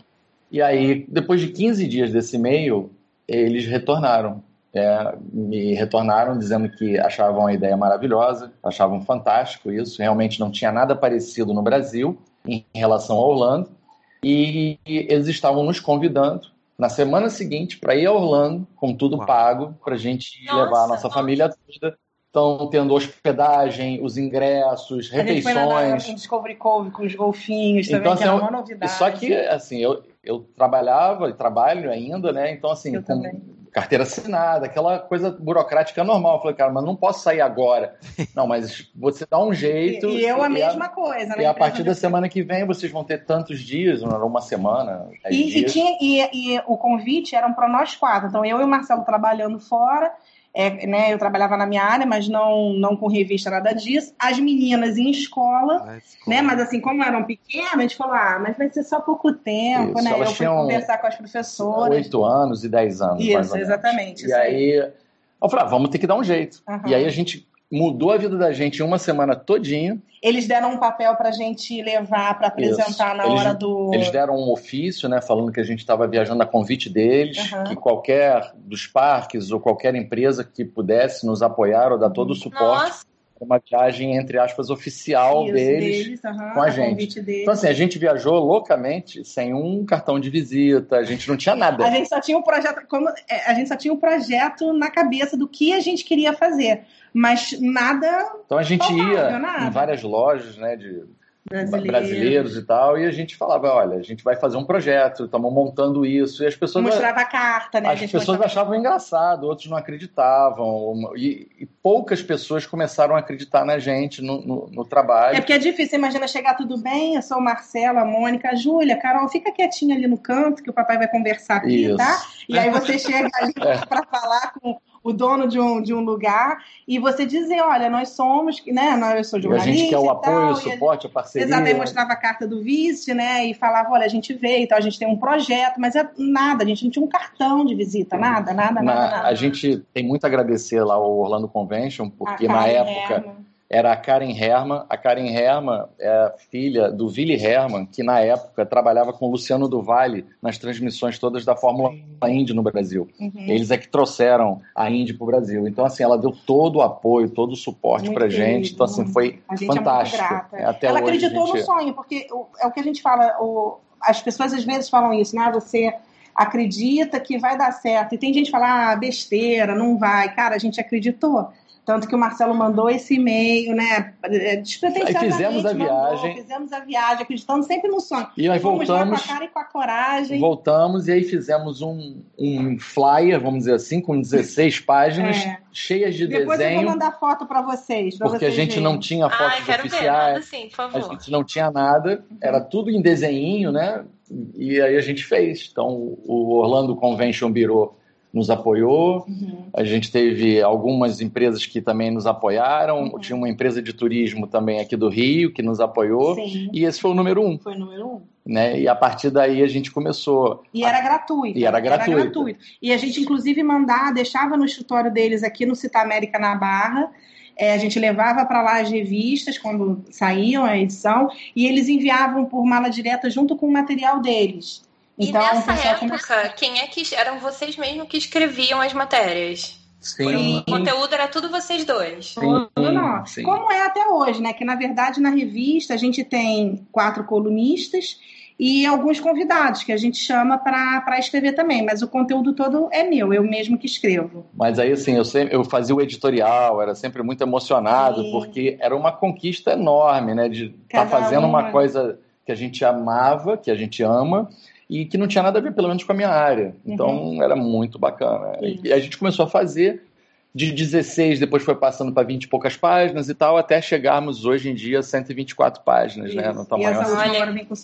E aí, depois de 15 dias desse e-mail, eles retornaram. É, me retornaram dizendo que achavam a ideia maravilhosa, achavam fantástico isso, realmente não tinha nada parecido no Brasil em relação a Orlando. E eles estavam nos convidando na semana seguinte para ir a Orlando, com tudo Uau. pago, para a gente nossa, levar a nossa nossa. família toda. Estão tendo hospedagem, os ingressos, refeições. A gente foi Discovery Cove com os golfinhos também, então, que assim, uma novidade. Só que, assim, eu, eu trabalhava e trabalho ainda, né? Então, assim, com, carteira assinada, aquela coisa burocrática normal. Eu falei, cara, mas não posso sair agora. Não, mas você dá um jeito. E, e eu a mesma a, coisa, né? E a partir da semana que vem vocês vão ter tantos dias, uma semana. E, e, tinha, e, e o convite era para nós quatro. Então eu e o Marcelo trabalhando fora é, né, eu trabalhava na minha área, mas não, não com revista, nada disso. As meninas em escola, ah, né? Mas assim, como eram pequenas, a gente falou, ah, mas vai ser só pouco tempo, Isso, né? Eu fui conversar com as professoras. Oito anos e dez anos. Isso, exatamente. E aí, aí, eu falei, ah, vamos ter que dar um jeito. Uhum. E aí a gente mudou a vida da gente em uma semana todinha. Eles deram um papel para a gente levar para apresentar Isso. na eles, hora do. Eles deram um ofício, né, falando que a gente estava viajando a convite deles, uhum. que qualquer dos parques ou qualquer empresa que pudesse nos apoiar ou dar todo o suporte. Nossa. Uma viagem, entre aspas, oficial deles, deles uhum, com a, gente. Então, assim, a gente viajou loucamente, sem um cartão de visita, a gente não tinha nada. A gente só tinha um projeto, como, é, a gente só tinha um projeto na cabeça do que a gente queria fazer, mas nada. Então a gente ia nada. em várias lojas, né, de brasileiros. brasileiros. e tal, e a gente falava, olha, a gente vai fazer um projeto, estamos montando isso, e as pessoas... Mostrava a carta, né? As pessoas mostrava... achavam engraçado, outros não acreditavam, e, e, poucas pessoas começaram a acreditar na gente, no, no, no, trabalho. É porque é difícil, imagina chegar tudo bem, eu sou o Marcelo, a Mônica, a Júlia, Carol, fica quietinha ali no canto, que o papai vai conversar aqui, isso. tá? E aí você chega ali é. para falar com o dono de um, de um lugar e você dizer, olha, nós somos, né, nós, eu sou jornalista e a gente quer o apoio, o suporte, a, parceria. Aí mostrava a carta do vice, né, e falava, olha, a gente veio, então a gente tem um projeto, mas é nada, a gente não tinha um cartão de visita, nada, nada, na, nada, nada. A gente tem muito a agradecer lá ao Orlando Convention, porque na época... Herman era a Karen Herman. A Karen Herman é a filha do Willy Herman, que na época trabalhava com o Luciano do Vale nas transmissões todas da Fórmula Indy no Brasil. Uhum. Eles é que trouxeram a Indy para o Brasil. Então, assim, ela deu todo o apoio, todo o suporte para gente. Então, assim, foi a gente fantástico. É muito grata. Até ela acreditou gente... no sonho, porque é o que a gente fala, o, as pessoas às vezes falam isso, né? Você acredita que vai dar certo. E tem gente que fala, ah, besteira, não vai. Cara, a gente acreditou. Tanto que o Marcelo mandou esse e-mail, né? Aí fizemos a mandou, viagem. Fizemos a viagem, acreditando sempre no sonho. E nós voltamos. com a cara e com a coragem. Voltamos e aí fizemos um, um flyer, vamos dizer assim, com 16 páginas, é. cheias de Depois desenho. Depois eu vou mandar foto para vocês. Pra porque vocês a gente verem. não tinha fotos Ai, oficiais. Ver, sim, por favor. A gente não tinha nada, era tudo em desenho, né? E aí a gente fez. Então, o Orlando Convention Bureau nos apoiou. Uhum. A gente teve algumas empresas que também nos apoiaram. Uhum. Tinha uma empresa de turismo também aqui do Rio que nos apoiou. Sim. E esse foi o número um. Foi o número um. Né? E a partir daí a gente começou. E era gratuito. E era gratuito. Era gratuito. E a gente, inclusive, mandava, deixava no escritório deles aqui no Cita América na Barra. É, a gente levava para lá as revistas quando saíam a edição e eles enviavam por mala direta junto com o material deles. Então, e nessa época, quem é que eram vocês mesmo que escreviam as matérias? Sim. O conteúdo era tudo vocês dois. Sim, não. Sim. Como é até hoje, né? Que na verdade na revista a gente tem quatro colunistas e alguns convidados que a gente chama para escrever também, mas o conteúdo todo é meu, eu mesmo que escrevo. Mas aí, assim, eu, sempre, eu fazia o editorial, era sempre muito emocionado, Sim. porque era uma conquista enorme, né? De estar tá fazendo uma coisa que a gente amava, que a gente ama, e que não tinha nada a ver, pelo menos, com a minha área. Então uhum. era muito bacana. Uhum. E a gente começou a fazer de 16, depois foi passando para 20 e poucas páginas e tal, até chegarmos hoje em dia a 124 páginas, Isso. né? No tamanho e essa última agora vem com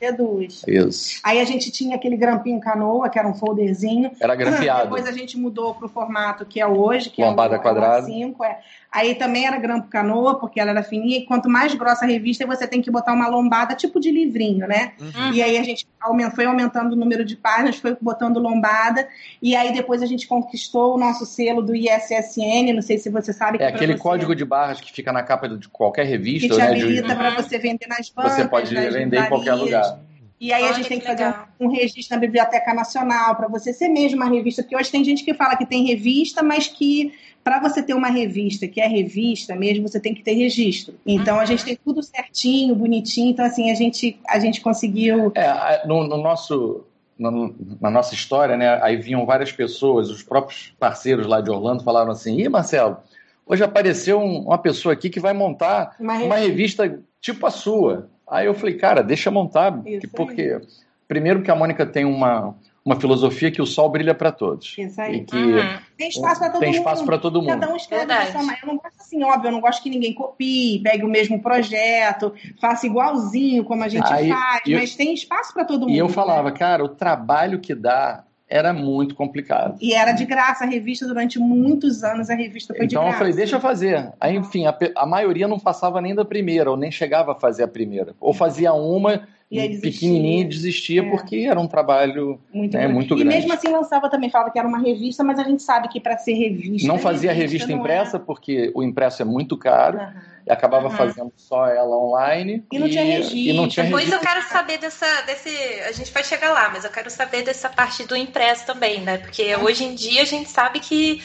Reduz. Isso. Aí a gente tinha aquele grampinho canoa, que era um folderzinho. Era grampeado. Depois a gente mudou para o formato que é hoje, que Lombada é o quadrada. 5. É. Aí também era grampo canoa, porque ela era fininha, e quanto mais grossa a revista, você tem que botar uma lombada, tipo de livrinho, né? Uhum. E aí a gente foi aumentando o número de páginas, foi botando lombada, e aí depois a gente conquistou o nosso selo do ISSN, não sei se você sabe. Que é aquele você... código de barras que fica na capa de qualquer revista, que te né? habilita de... para você vender nas bancas, Você pode vender em qualquer lugar. E aí Olha, a gente tem que, que fazer um, um, registro na Biblioteca Nacional para você ser mesmo uma revista, porque hoje tem gente que fala que tem revista, mas que para você ter uma revista que é revista mesmo, você tem que ter registro. Então uhum. a gente tem tudo certinho, bonitinho. Então assim a gente a gente conseguiu. É, no, no nosso no, na nossa história, né? Aí vinham várias pessoas, os próprios parceiros lá de Orlando falaram assim: "Ih, Marcelo, hoje apareceu um, uma pessoa aqui que vai montar uma revista. uma revista tipo a sua". Aí eu falei, cara, deixa montar, Isso porque aí. primeiro que a Mônica tem uma, uma filosofia que o sol brilha para todos. Isso aí. E que uhum. tem espaço para todo tem mundo. espaço para todo mundo. Cada um escreve da sua Eu não gosto assim, óbvio, eu não gosto que ninguém copie, pegue o mesmo projeto, faça igualzinho como a gente aí, faz, mas eu, tem espaço para todo mundo. E eu falava, né? cara, o trabalho que dá era muito complicado. E era de graça a revista durante muitos anos, a revista foi então, de graça. Então eu falei, deixa eu fazer. Aí, enfim, a, a, maioria não passava nem da primeira, ou nem chegava a fazer a primeira. Ou fazia uma e pequenininha e desistia é. porque era um trabalho muito, né, muito grande. E mesmo assim lançava também, falava que era uma revista, mas a gente sabe que para ser revista... Não fazia revista, revista impressa, porque o impresso é muito caro. Uhum e acabava uhum. fazendo só ela online. E não tinha registro. E não tinha Depois registro. eu quero saber dessa, desse. A gente vai chegar lá, mas eu quero saber dessa parte do impresso também, né? Porque uhum. hoje em dia a gente sabe que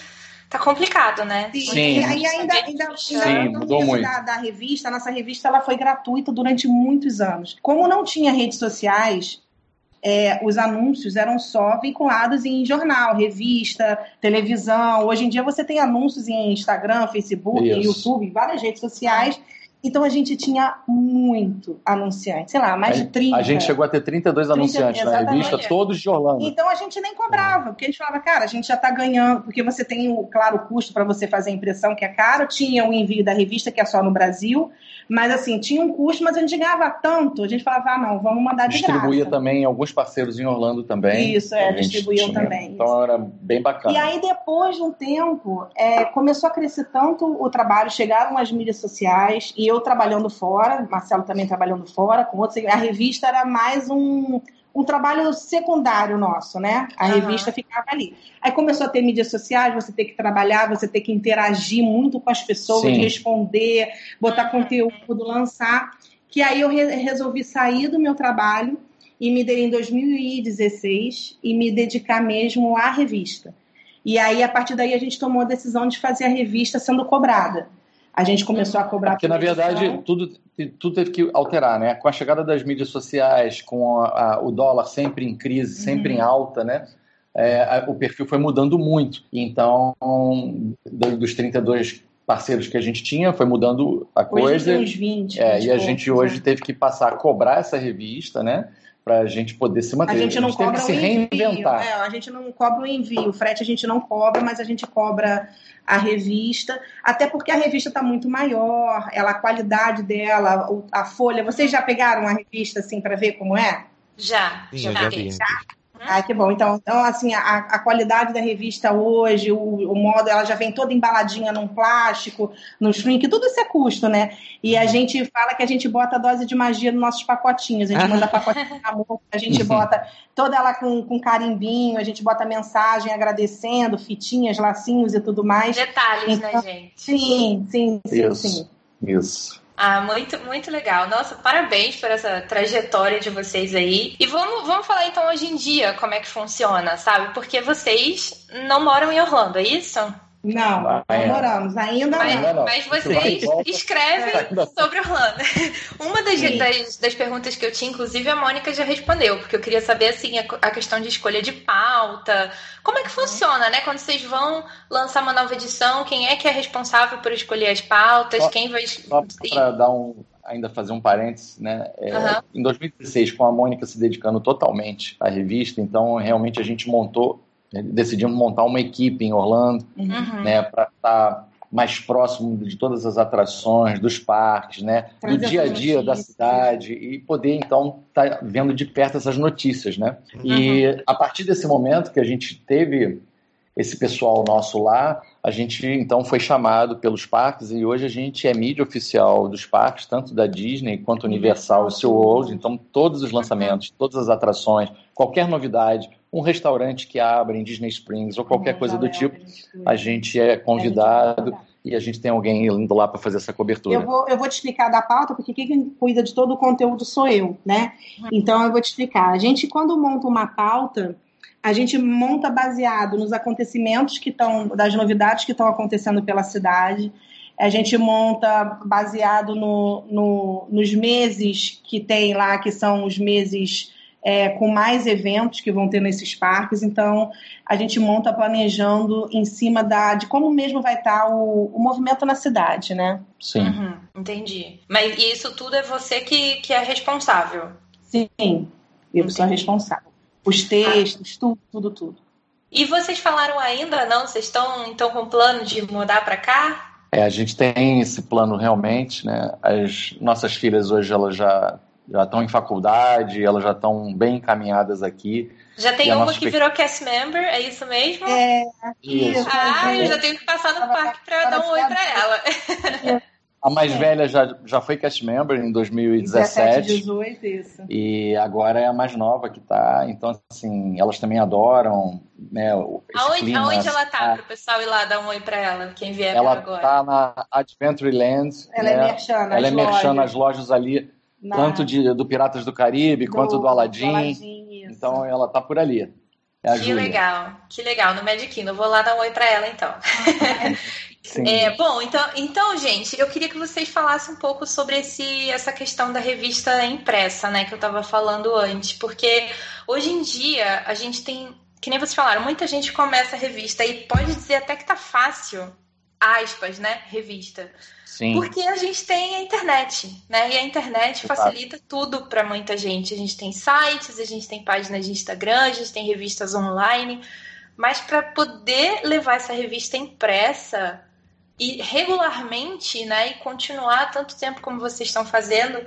Tá complicado, né? Sim, e ainda, ainda, Sim, mudou muito. Da, da revista, a nossa revista ela foi gratuita durante muitos anos. Como não tinha redes sociais, é, os anúncios eram só vinculados em jornal, revista, televisão. Hoje em dia você tem anúncios em Instagram, Facebook, Isso. YouTube, várias redes sociais. Então a gente tinha muito anunciante, sei lá, mais de 30. A gente chegou a ter 32 30, anunciantes exatamente. na revista, todos de Orlando. Então a gente nem cobrava, porque a gente falava, cara, a gente já está ganhando, porque você tem, claro, o custo para você fazer a impressão que é caro, tinha o envio da revista, que é só no Brasil, mas assim, tinha um custo, mas a gente ganhava tanto, a gente falava, ah, não, vamos mandar de Distribuía graça. também alguns parceiros em Orlando também. Isso, é, distribuíam tinha, também. Então isso. era bem bacana. E aí, depois de um tempo, é, começou a crescer tanto o trabalho, chegaram as mídias sociais, e eu trabalhando fora, fora, Marcelo também trabalhando fora, com outros. A revista era mais um, um trabalho secundário nosso, né? A uhum. revista ficava ali. Aí começou a ter mídias sociais, você ter que trabalhar, você ter que interagir muito com as pessoas, Sim. responder, botar conteúdo, lançar. Que aí eu re resolvi sair do meu trabalho e me dei em 2016 e me dedicar mesmo à revista. E aí, a partir daí, a gente tomou a decisão de fazer a revista sendo cobrada a gente começou a cobrar. Porque, na verdade, tudo, tudo teve que alterar, né? Com a chegada das mídias sociais, com a, a, o dólar sempre em crise, sempre uhum. em alta, né? É, a, o perfil foi mudando muito. Então, dos 32 parceiros que a gente tinha, foi mudando a coisa. Hoje tem uns 20. É, e a gente hoje né? teve que passar a cobrar essa revista, né? Para a gente poder se manter. A gente não a gente cobra que se reinventar. É, a gente não cobra o envio, o frete a gente não cobra, mas a gente cobra a revista, até porque a revista está muito maior, ela a qualidade dela, a folha. Vocês já pegaram a revista assim para ver como é? Já, Sim, já, já vi. Já? Ah, que bom. Então, então assim, a, a qualidade da revista hoje, o, o, modo, ela já vem toda embaladinha num plástico, no shrink, tudo isso é custo, né? E a gente fala que a gente bota a dose de magia nos nossos pacotinhos. A gente manda pacotinho na mão, a gente bota toda ela com, com carimbinho, a gente bota mensagem agradecendo, fitinhas, lacinhos e tudo mais. Detalhes, né, então, né, gente? Sim, sim, sim, isso, sim. Isso. Ah, muito, muito legal. Nossa, parabéns por essa trajetória de vocês aí. E vamos, vamos falar então hoje em dia como é que funciona, sabe? Porque vocês não moram em Orlando, é isso? Não, não moramos, ainda mas, não. Mas vocês escrevem sobre Orlando. Uma das, das, das, perguntas que eu tinha, inclusive, a Mônica já respondeu, porque eu queria saber assim, a, a questão de escolha de pauta. Como é que funciona, né? Quando vocês vão lançar uma nova edição, quem é que é responsável por escolher as pautas? Só, quem vai. Só para dar um. Ainda fazer um parênteses, né? É, uhum. Em 2016, com a Mônica se dedicando totalmente à revista, então realmente a gente montou decidimos montar uma equipe em Orlando, uhum. né, para estar tá mais próximo de todas as atrações, dos parques, né, do dia a dia da cidade e poder então estar tá vendo de perto essas notícias, né? Uhum. E a partir desse momento que a gente teve esse pessoal nosso lá, a gente então foi chamado pelos parques e hoje a gente é mídia oficial dos parques, tanto da Disney quanto Universal e SeaWorld, então todos os lançamentos, todas as atrações, qualquer novidade, um restaurante que abre em Disney Springs ou qualquer coisa do tipo, a gente é convidado e a gente tem alguém indo lá para fazer essa cobertura. Eu vou, eu vou te explicar da pauta, porque quem cuida de todo o conteúdo sou eu, né? Então eu vou te explicar. A gente, quando monta uma pauta, a gente monta baseado nos acontecimentos que estão, das novidades que estão acontecendo pela cidade. A gente monta baseado no, no, nos meses que tem lá, que são os meses é, com mais eventos que vão ter nesses parques. Então, a gente monta planejando em cima da, de como mesmo vai estar o, o movimento na cidade, né? Sim. Uhum, entendi. Mas isso tudo é você que, que é responsável? Sim, eu entendi. sou responsável os textos, tudo, tudo, tudo. E vocês falaram ainda, não? Vocês estão então com plano de mudar para cá? É, a gente tem esse plano realmente, né? As nossas filhas hoje elas já já estão em faculdade, elas já estão bem encaminhadas aqui. Já tem uma que virou cast member, é isso mesmo? É. Isso. Ah, eu já tenho que passar no parque para dar um oi para ela. A mais é. velha já, já foi cast member em 2017. 17, 18, isso. E agora é a mais nova que tá. Então, assim, elas também adoram. Né, aonde, aonde ela tá? Para o pessoal ir lá dar um oi para ela, quem vier ela agora. Ela tá na Adventureland. Ela é né, é merchan Ela é merchan nas lojas ali, na... tanto de, do Piratas do Caribe do, quanto do Aladdin. Do Aladdin então, ela tá por ali. É que legal, que legal, no Magic Kingdom. Vou lá dar um oi para ela então. É, bom, então, então, gente, eu queria que vocês falassem um pouco sobre esse, essa questão da revista impressa, né, que eu estava falando antes, porque hoje em dia a gente tem, que nem vocês falaram, muita gente começa a revista e pode dizer até que tá fácil, aspas, né, revista. Sim. Porque a gente tem a internet, né? E a internet facilita tudo para muita gente. A gente tem sites, a gente tem páginas de Instagram, a gente tem revistas online. Mas para poder levar essa revista impressa e regularmente, né, e continuar tanto tempo como vocês estão fazendo,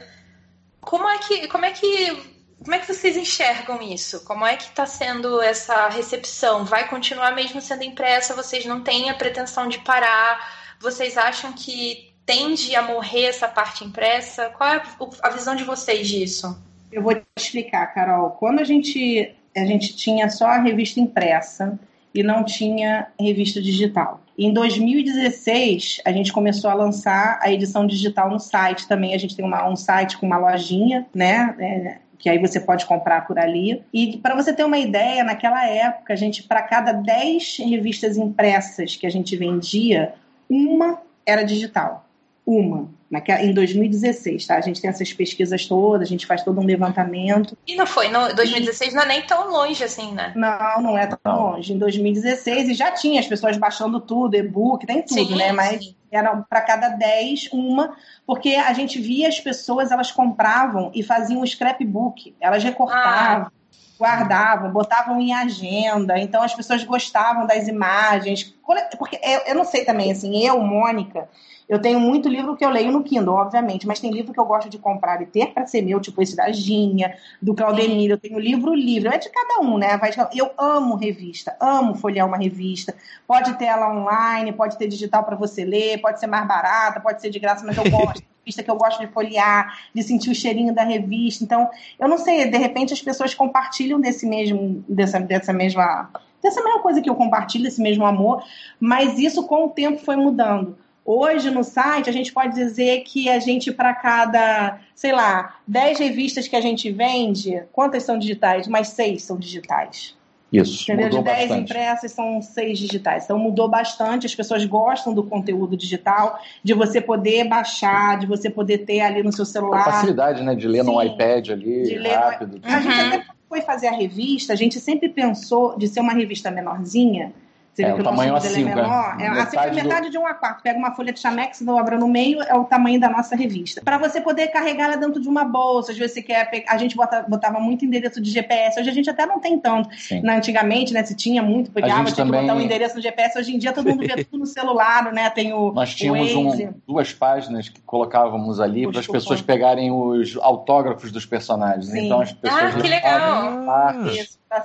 como é que, como é que como é que vocês enxergam isso? Como é que está sendo essa recepção? Vai continuar mesmo sendo impressa? Vocês não têm a pretensão de parar? Vocês acham que tende a morrer essa parte impressa? Qual é a visão de vocês disso? Eu vou te explicar, Carol. Quando a gente, a gente tinha só a revista impressa e não tinha revista digital. Em 2016, a gente começou a lançar a edição digital no site também. A gente tem uma, um site com uma lojinha, né? É, que aí você pode comprar por ali. E para você ter uma ideia, naquela época, a gente, para cada 10 revistas impressas que a gente vendia, uma era digital uma, naquela, em 2016, tá? A gente tem essas pesquisas todas, a gente faz todo um levantamento. E não foi, no 2016 e... não é nem tão longe assim, né? Não, não é tão não. longe. Em 2016, e já tinha as pessoas baixando tudo, e-book, tem tudo, sim, né? Mas sim. era para cada 10, uma, porque a gente via as pessoas, elas compravam e faziam um scrapbook, elas recortavam. Ah guardavam, botavam em agenda, então as pessoas gostavam das imagens. Porque eu, eu não sei também, assim, eu, Mônica, eu tenho muito livro que eu leio no Kindle, obviamente, mas tem livro que eu gosto de comprar e ter para ser meu, tipo esse da Ginha, do Claudemir. Eu tenho livro livre, é de cada um, né? Eu amo revista, amo folhear uma revista. Pode ter ela online, pode ter digital para você ler, pode ser mais barata, pode ser de graça, mas eu gosto. revista que eu gosto de folhear, de sentir o cheirinho da revista. Então, eu não sei, de repente as pessoas compartilham desse mesmo, dessa, dessa mesma dessa mesma coisa que eu compartilho, esse mesmo amor, mas isso com o tempo foi mudando. Hoje no site a gente pode dizer que a gente para cada, sei lá, 10 revistas que a gente vende, quantas são digitais? Mais 6 são digitais. Isso. Entendeu? Mudou de 10 bastante. impressas são 6 digitais. Então mudou bastante, as pessoas gostam do conteúdo digital, de você poder baixar, de você poder ter ali no seu celular. A facilidade, né? De ler Sim, no iPad ali, rápido. No... A gente uhum. até foi fazer a revista, a gente sempre pensou de ser uma revista menorzinha você é, vê que o tamanho nosso assim, é menor. É, assim, metade, metade do... de um A4. Pega uma folha de chamex, dobra no meio, é o tamanho da nossa revista. Para você poder carregar ela dentro de uma bolsa, às vezes você quer pegar... A gente bota, botava muito endereço de GPS. Hoje a gente até não tem tanto. Na, antigamente, né? Se tinha muito, pegava, tinha também... que botar um endereço no GPS. Hoje em dia todo mundo vê tudo no celular, né? Tem o. Nós tínhamos um, duas páginas que colocávamos ali para as pessoas pegarem os autógrafos dos personagens. Sim. Então as pessoas. Ah, que legal!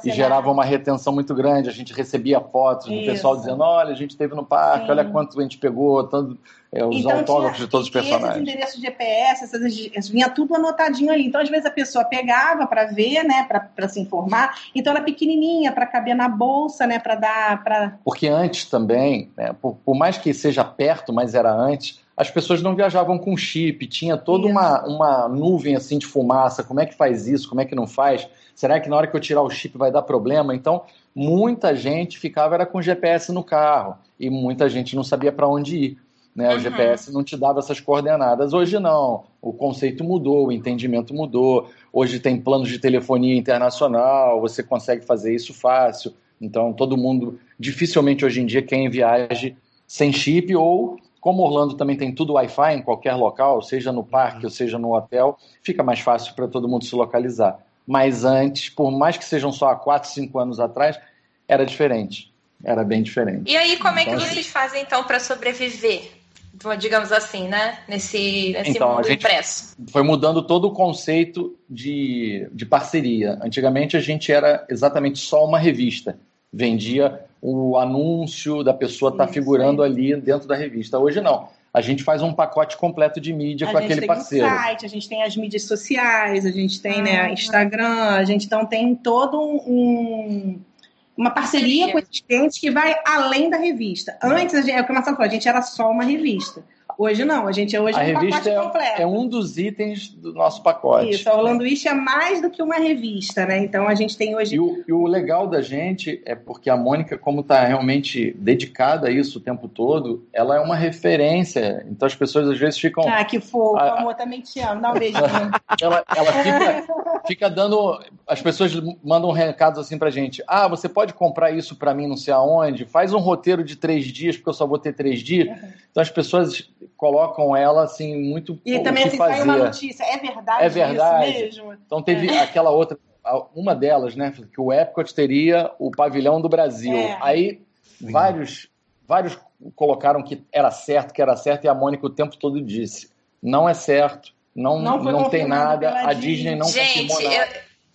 E gerava uma retenção muito grande. A gente recebia fotos do pessoal dizendo: olha, a gente esteve no parque, Sim. olha quanto a gente pegou, tanto, é, os então, autógrafos tinha, de todos os personagens. Esses endereços de GPS, essas, vinha tudo anotadinho ali. Então, às vezes, a pessoa pegava para ver, né, para se informar. Então, era pequenininha, para caber na bolsa, né, para dar. Pra... Porque antes também, né, por, por mais que seja perto, mas era antes as pessoas não viajavam com chip, tinha toda uma, uma nuvem assim de fumaça. Como é que faz isso? Como é que não faz? Será que na hora que eu tirar o chip vai dar problema? Então, muita gente ficava era com GPS no carro e muita gente não sabia para onde ir. Né? Uhum. O GPS não te dava essas coordenadas. Hoje não. O conceito mudou, o entendimento mudou. Hoje tem planos de telefonia internacional, você consegue fazer isso fácil. Então, todo mundo dificilmente hoje em dia quer em viagem sem chip ou como Orlando também tem tudo Wi-Fi em qualquer local, seja no parque ou seja no hotel, fica mais fácil para todo mundo se localizar mas antes, por mais que sejam só há 4, 5 anos atrás, era diferente. Era bem diferente. E aí, como é que então, vocês fazem então para sobreviver? Digamos assim, né? Nesse, nesse então, mundo impresso. Foi mudando todo o conceito de, de parceria. Antigamente a gente era exatamente só uma revista. Vendia o anúncio da pessoa estar tá figurando ali dentro da revista. Hoje não a gente faz um pacote completo de mídia a com aquele parceiro. A gente tem o site, a gente tem as mídias sociais, a gente tem né, ah, né, Instagram, a gente então tem todo um, uma parceria com esses clientes que vai além da revista. Antes, a gente, é o que a Marcelo falou, a gente era só uma revista. Hoje não, a gente hoje a é um revista é, é, um dos itens do nosso pacote. Isso, a Orlando Wish é mais do que uma revista, né? Então a gente tem hoje. E o, e o legal da gente é porque a Mônica, como está realmente dedicada a isso o tempo todo, ela é uma referência. Então as pessoas às vezes ficam. Ah, que fofo, a... amor, também te amo. Dá um beijinho. ela, ela fica, fica dando. As pessoas mandam recados assim pra gente. Ah, você pode comprar isso para mim não sei aonde? Faz um roteiro de três dias, porque eu só vou ter três dias. Uhum. Então as pessoas colocam ela assim muito e também assim, sai uma notícia é verdade é verdade mesmo então teve é. aquela outra uma delas né que o Epcot teria o pavilhão do Brasil é. aí Sim. vários vários colocaram que era certo que era certo e a Mônica o tempo todo disse não é certo não não, não tem nada a Disney não Gente, eu,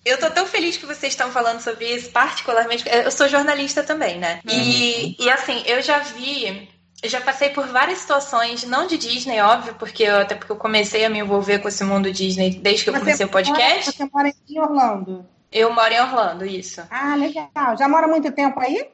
eu tô tão feliz que vocês estão falando sobre isso, particularmente. Eu sou jornalista também, né? Uhum. E, e assim, eu já vi eu já passei por várias situações, não de Disney, óbvio, porque eu, até porque eu comecei a me envolver com esse mundo Disney desde que eu comecei o podcast. Mora, você mora em Orlando? Eu moro em Orlando, isso. Ah, legal. Já mora muito tempo aí?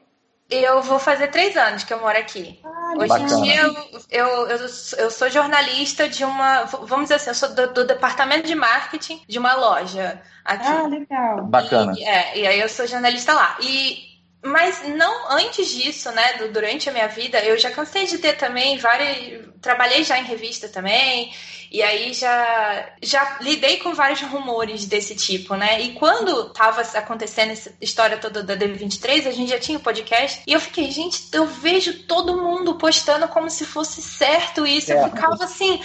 Eu vou fazer três anos que eu moro aqui. Ah, Hoje bacana. em dia eu, eu, eu, eu, sou jornalista de uma. Vamos dizer assim, eu sou do, do, departamento de marketing de uma loja aqui. Ah, legal. Bacana. E, é, e aí eu sou jornalista lá. E mas não antes disso, né? Do, durante a minha vida, eu já cansei de ter também várias. Trabalhei já em revista também, e aí já, já lidei com vários rumores desse tipo, né? E quando tava acontecendo essa história toda da D23, a gente já tinha o podcast, e eu fiquei, gente, eu vejo todo mundo postando como se fosse certo isso. É. Eu ficava assim,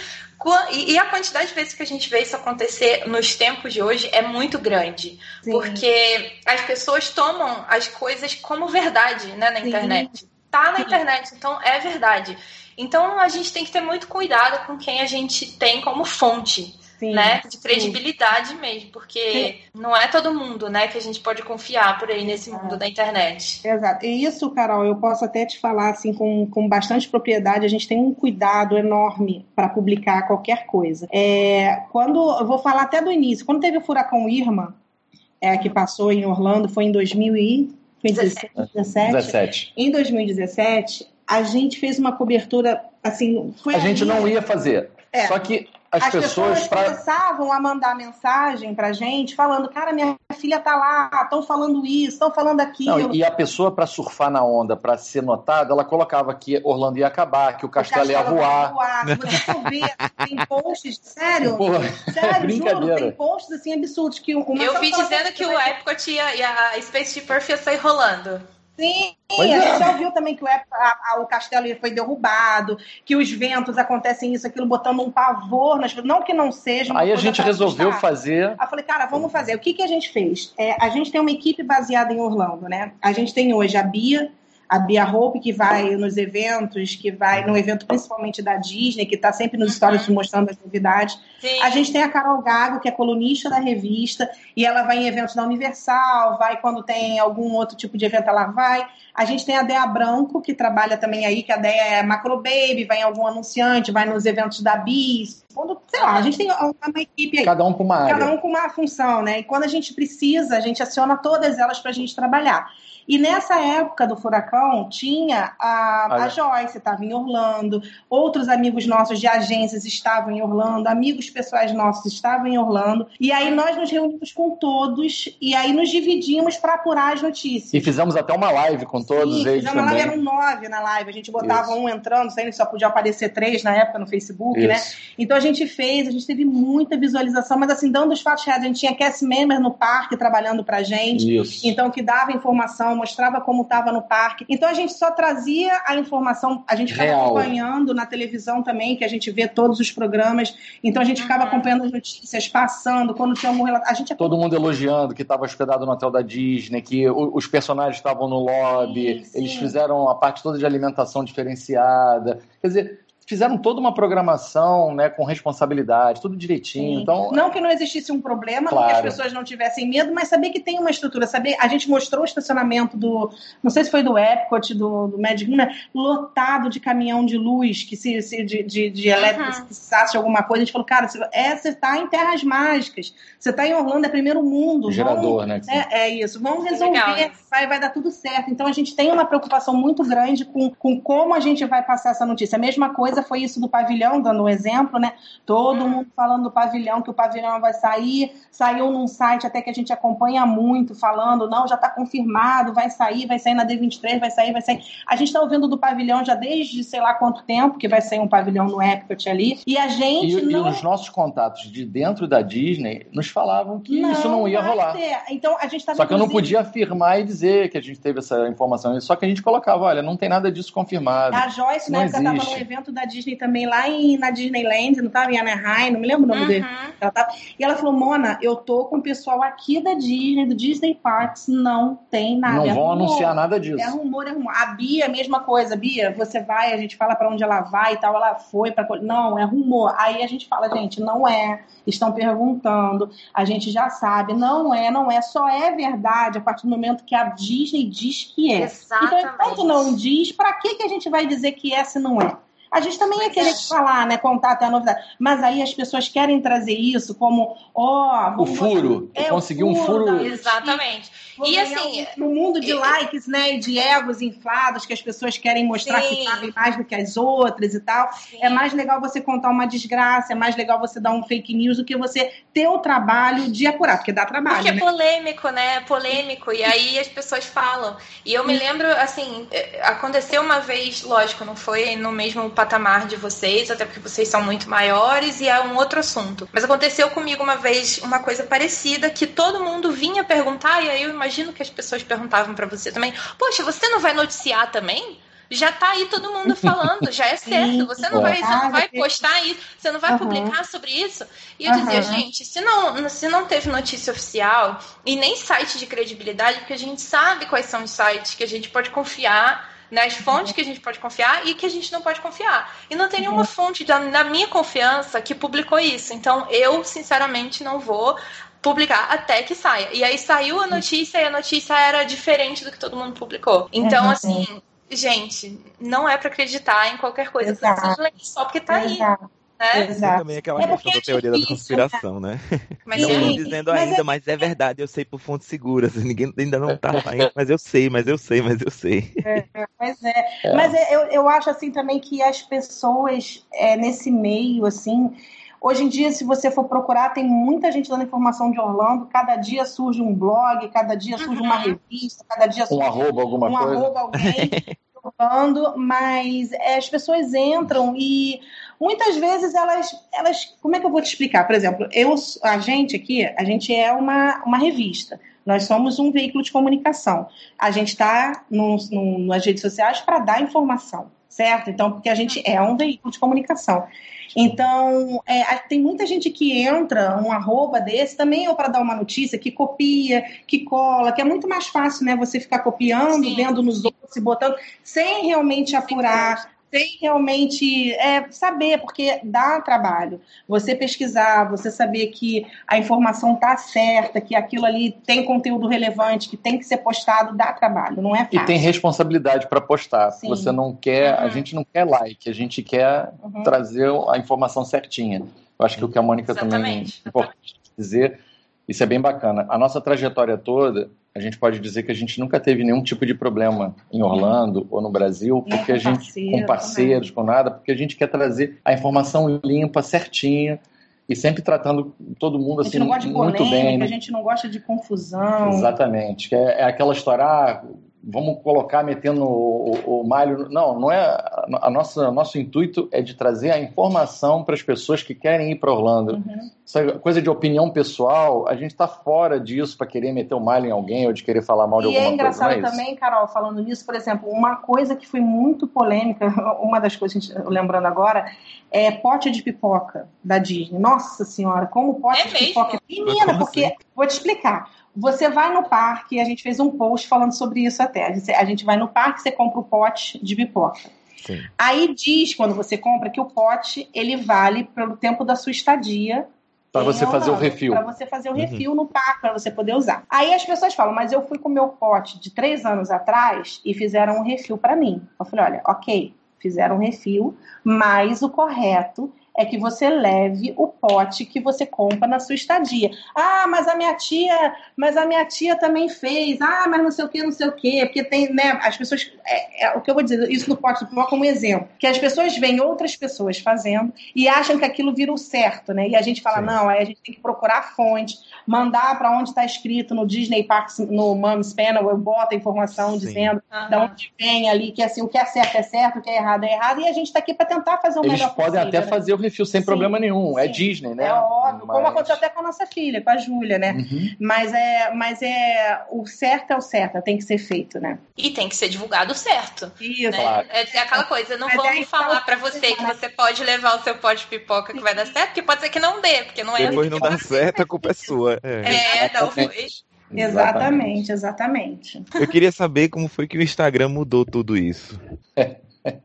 e a quantidade de vezes que a gente vê isso acontecer nos tempos de hoje é muito grande. Sim. Porque as pessoas tomam as coisas como verdade né, na Sim. internet. Tá na Sim. internet, então é verdade. Então a gente tem que ter muito cuidado com quem a gente tem como fonte. Sim, né? De credibilidade sim. mesmo, porque sim. não é todo mundo, né, que a gente pode confiar por aí nesse mundo é. da internet. Exato. E isso, Carol, eu posso até te falar assim com, com bastante propriedade, a gente tem um cuidado enorme para publicar qualquer coisa. É, quando eu vou falar até do início, quando teve o furacão Irma, é, que passou em Orlando, foi em 2017. 17. Em 2017, a gente fez uma cobertura assim. a gente não ia fazer. É. Só que as, as pessoas, pessoas pra... começavam a mandar mensagem pra gente falando, cara, minha filha tá lá, estão falando isso, estão falando aquilo. Não, e a pessoa para surfar na onda, para ser notada, ela colocava que Orlando ia acabar, que o castelo, o castelo ia voar. voar. Se você for ver, tem posts, sério, Porra, sério, juro, tem posts assim absurdos que uma Eu vi dizendo que o Epcot ia, e a Space Perf ia sair rolando. Sim, pois a é. gente já ouviu também que o, a, a, o castelo foi derrubado, que os ventos acontecem isso, aquilo, botando um pavor nas Não que não seja. Aí a gente resolveu fazer. Aí eu falei, cara, vamos fazer. O que, que a gente fez? É, a gente tem uma equipe baseada em Orlando, né? A gente tem hoje a Bia, a Bia Hope, que vai nos eventos, que vai no evento principalmente da Disney, que está sempre nos stories uhum. mostrando as novidades. Sim. A gente tem a Carol Gago, que é colunista da revista, e ela vai em eventos da Universal, vai quando tem algum outro tipo de evento, ela vai. A gente tem a Dea Branco, que trabalha também aí, que a Dea é macro baby, vai em algum anunciante, vai nos eventos da Bis. Quando, sei lá, a gente tem uma, equipe aí. Cada um com uma área. Cada um com uma função, né? E quando a gente precisa, a gente aciona todas elas para a gente trabalhar. E nessa época do furacão, tinha a, a Joyce, estava em Orlando, outros amigos nossos de agências estavam em Orlando, amigos pessoais nossos estavam em Orlando. E aí nós nos reunimos com todos e aí nos dividimos para apurar as notícias. E fizemos até uma live com todos Sim, eles. Fizemos uma live, eram nove na live. A gente botava Isso. um entrando, saindo, só podia aparecer três na época no Facebook, né? Isso. né? Então a gente fez, a gente teve muita visualização, mas assim, dando os fatos reais, a gente tinha cast member no parque trabalhando pra gente. Isso. Então, que dava informação mostrava como estava no parque. Então a gente só trazia a informação, a gente ficava Real. acompanhando na televisão também, que a gente vê todos os programas. Então a gente ficava acompanhando as notícias, passando, quando tinha algum relato. A gente Todo mundo elogiando que estava hospedado no hotel da Disney, que os personagens estavam no lobby, sim, sim. eles fizeram a parte toda de alimentação diferenciada. Quer dizer, fizeram toda uma programação, né, com responsabilidade, tudo direitinho. Então, não que não existisse um problema, claro. não que as pessoas não tivessem medo, mas saber que tem uma estrutura, saber. A gente mostrou o estacionamento do, não sei se foi do Epcot, do, do Magic né, lotado de caminhão de luz, que se, se de, de, de elétrico, uhum. se precisasse de alguma coisa, a gente falou, cara, você é, está em terras mágicas, você está em Orlando, é primeiro mundo. Gerador, vamos, né? É, é, isso, vamos resolver, vai, vai dar tudo certo. Então a gente tem uma preocupação muito grande com, com como a gente vai passar essa notícia. A mesma coisa foi isso do pavilhão, dando um exemplo, né? Todo uhum. mundo falando do pavilhão, que o pavilhão vai sair, saiu num site até que a gente acompanha muito, falando, não, já está confirmado, vai sair, vai sair na D23, vai sair, vai sair. A gente está ouvindo do pavilhão já desde sei lá quanto tempo, que vai sair um pavilhão no Epcot ali, e a gente e, não... E os nossos contatos de dentro da Disney nos falavam que não, isso não ia rolar. Ter. Então a gente tá Só que eu não podia afirmar e dizer que a gente teve essa informação, só que a gente colocava, olha, não tem nada disso confirmado. A Joyce, na época, estava no evento da Disney também, lá em, na Disneyland, não estava em Anaheim, não me lembro o nome uhum. dele. Ela tava, e ela falou, Mona, eu tô com o pessoal aqui da Disney, do Disney Parks, não tem nada. Não é vão rumor, anunciar nada disso. É rumor, é rumor. A Bia, a mesma coisa. Bia, você vai, a gente fala para onde ela vai e tal, ela foi para Não, é rumor. Aí a gente fala, gente, não é. Estão perguntando, a gente já sabe, não é, não é, só é verdade a partir do momento que a Disney diz que é. Exatamente. Então, enquanto não diz, para que, que a gente vai dizer que é se não é? A gente também ia querer falar, né? Contar até a novidade. Mas aí as pessoas querem trazer isso como, ó. Oh, o furo. É, conseguir um furo. Exatamente. E assim. No mundo de likes, né? E de egos inflados, que as pessoas querem mostrar Sim. que sabem mais do que as outras e tal. Sim. É mais legal você contar uma desgraça, é mais legal você dar um fake news do que você ter o trabalho de apurar, porque dá trabalho. Porque é né? é polêmico, né? É polêmico. E aí as pessoas falam. E eu me lembro, assim, é, aconteceu uma vez, lógico, não foi no mesmo patamar de vocês, até porque vocês são muito maiores e é um outro assunto. Mas aconteceu comigo uma vez uma coisa parecida que todo mundo vinha perguntar, e aí eu imagino que as pessoas perguntavam para você também: Poxa, você não vai noticiar também? já tá aí todo mundo falando, já é certo. Você não vai, você não vai postar isso, você não vai uhum. publicar sobre isso. E eu uhum. dizia, gente, se não, se não teve notícia oficial e nem site de credibilidade, porque a gente sabe quais são os sites que a gente pode confiar nas fontes que a gente pode confiar e que a gente não pode confiar. E não tem nenhuma uhum. fonte da, da minha confiança que publicou isso. Então, eu, sinceramente, não vou publicar até que saia. E aí saiu a notícia e a notícia era diferente do que todo mundo publicou. Então, uhum. assim, gente, não é para acreditar em qualquer coisa só porque tá Exato. aí. Né? Exato. também aquela é questão da teoria da conspiração, né? Mas não estou dizendo ainda, mas é... mas é... verdade, eu sei por fontes seguras. Ninguém ainda não tá ainda, mas eu sei, mas eu sei, mas eu sei. É, mas é. é. Mas é, eu, eu acho assim também que as pessoas é, nesse meio, assim, Hoje em dia, se você for procurar, tem muita gente dando informação de Orlando. Cada dia surge um blog, cada dia surge uma uhum. revista, cada dia surge um arroba, alguma um coisa. arroba alguém falando, mas é, as pessoas entram e muitas vezes elas, elas, como é que eu vou te explicar? Por exemplo, eu, a gente aqui, a gente é uma, uma revista. Nós somos um veículo de comunicação. A gente está nas redes sociais para dar informação, certo? Então, porque a gente é um veículo de comunicação. Então, é, tem muita gente que entra, um arroba desse, também ou para dar uma notícia, que copia, que cola, que é muito mais fácil, né? Você ficar copiando, Sim. vendo nos outros e botando, sem realmente apurar sem realmente é, saber, porque dá trabalho. Você pesquisar, você saber que a informação está certa, que aquilo ali tem conteúdo relevante, que tem que ser postado, dá trabalho, não é fácil. E tem responsabilidade para postar. Sim. Você não quer, uhum. a gente não quer like, a gente quer uhum. trazer a informação certinha. Eu acho que o que a Mônica Exatamente. também é importante dizer, isso é bem bacana. A nossa trajetória toda, a gente pode dizer que a gente nunca teve nenhum tipo de problema em Orlando ou no Brasil, porque a gente com parceiros, com nada, porque a gente quer trazer a informação limpa, certinha e sempre tratando todo mundo assim muito polêmica, bem. A gente não gosta de confusão. Exatamente. É, é aquela história, ah, vamos colocar metendo o, o, malho. Não, não é. A nossa, nosso intuito é de trazer a informação para as pessoas que querem ir para Orlando. Uhum. Essa coisa de opinião pessoal, a gente está fora disso para querer meter o malho em alguém ou de querer falar mal de e alguma coisa. E é engraçado coisa, é também, Carol, falando nisso, por exemplo, uma coisa que foi muito polêmica, uma das coisas, lembrando agora, é pote de pipoca da Disney. Nossa senhora, como pote é de mesmo? pipoca. Menina, porque. Assim? Vou te explicar. Você vai no parque, a gente fez um post falando sobre isso até. A gente vai no parque, você compra o pote de pipoca. Sim. Aí diz, quando você compra, que o pote ele vale pelo tempo da sua estadia para você fazer o refil. Para você fazer o uhum. refil no parque, para você poder usar. Aí as pessoas falam, mas eu fui com o meu pote de três anos atrás e fizeram um refil para mim. Eu falei, olha, ok, fizeram um refil, mas o correto é que você leve o pote que você compra na sua estadia. Ah, mas a minha tia, mas a minha tia também fez. Ah, mas não sei o que, não sei o que, porque tem, né? As pessoas, é, é, o que eu vou dizer, isso no pote do pipoca como exemplo, que as pessoas veem outras pessoas fazendo e acham que aquilo vira o certo, né? E a gente fala Sim. não, aí a gente tem que procurar a fonte, mandar para onde está escrito no Disney Parks, no Mom's Panel, eu boto a informação Sim. dizendo uhum. da onde vem ali que assim o que é certo é certo, o que é errado é errado e a gente está aqui para tentar fazer o Eles melhor podem até né? fazer o sem Sim. problema nenhum. É Sim. É Disney, né? É óbvio, mas... como aconteceu até com a nossa filha, com a Júlia, né? Uhum. Mas é, mas é o certo é o certo, tem que ser feito, né? E tem que ser divulgado certo. Isso. Né? Claro. É, é aquela coisa, não mas vamos é falar para você que você pode levar o seu pote de pipoca que vai dar certo, porque pode ser que não dê, porque não é Depois assim não dá certo, a culpa é sua. É, é não foi. Exatamente, exatamente. Eu queria saber como foi que o Instagram mudou tudo isso. É,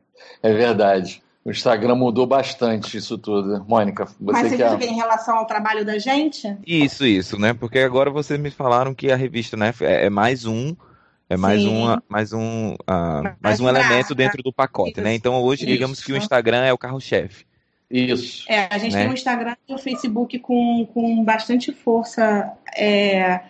é verdade. O Instagram mudou bastante isso tudo. Mônica, você Mas você quer... diz em relação ao trabalho da gente? Isso, isso, né? Porque agora vocês me falaram que a revista né, é, é mais um é mais, uma, mais um, uh, mais, mais um elemento dentro do pacote, né? isso, né? Então hoje, isso. digamos que o Instagram é o carro-chefe. Isso. É, a gente né? tem o Instagram e o Facebook com, com bastante força é,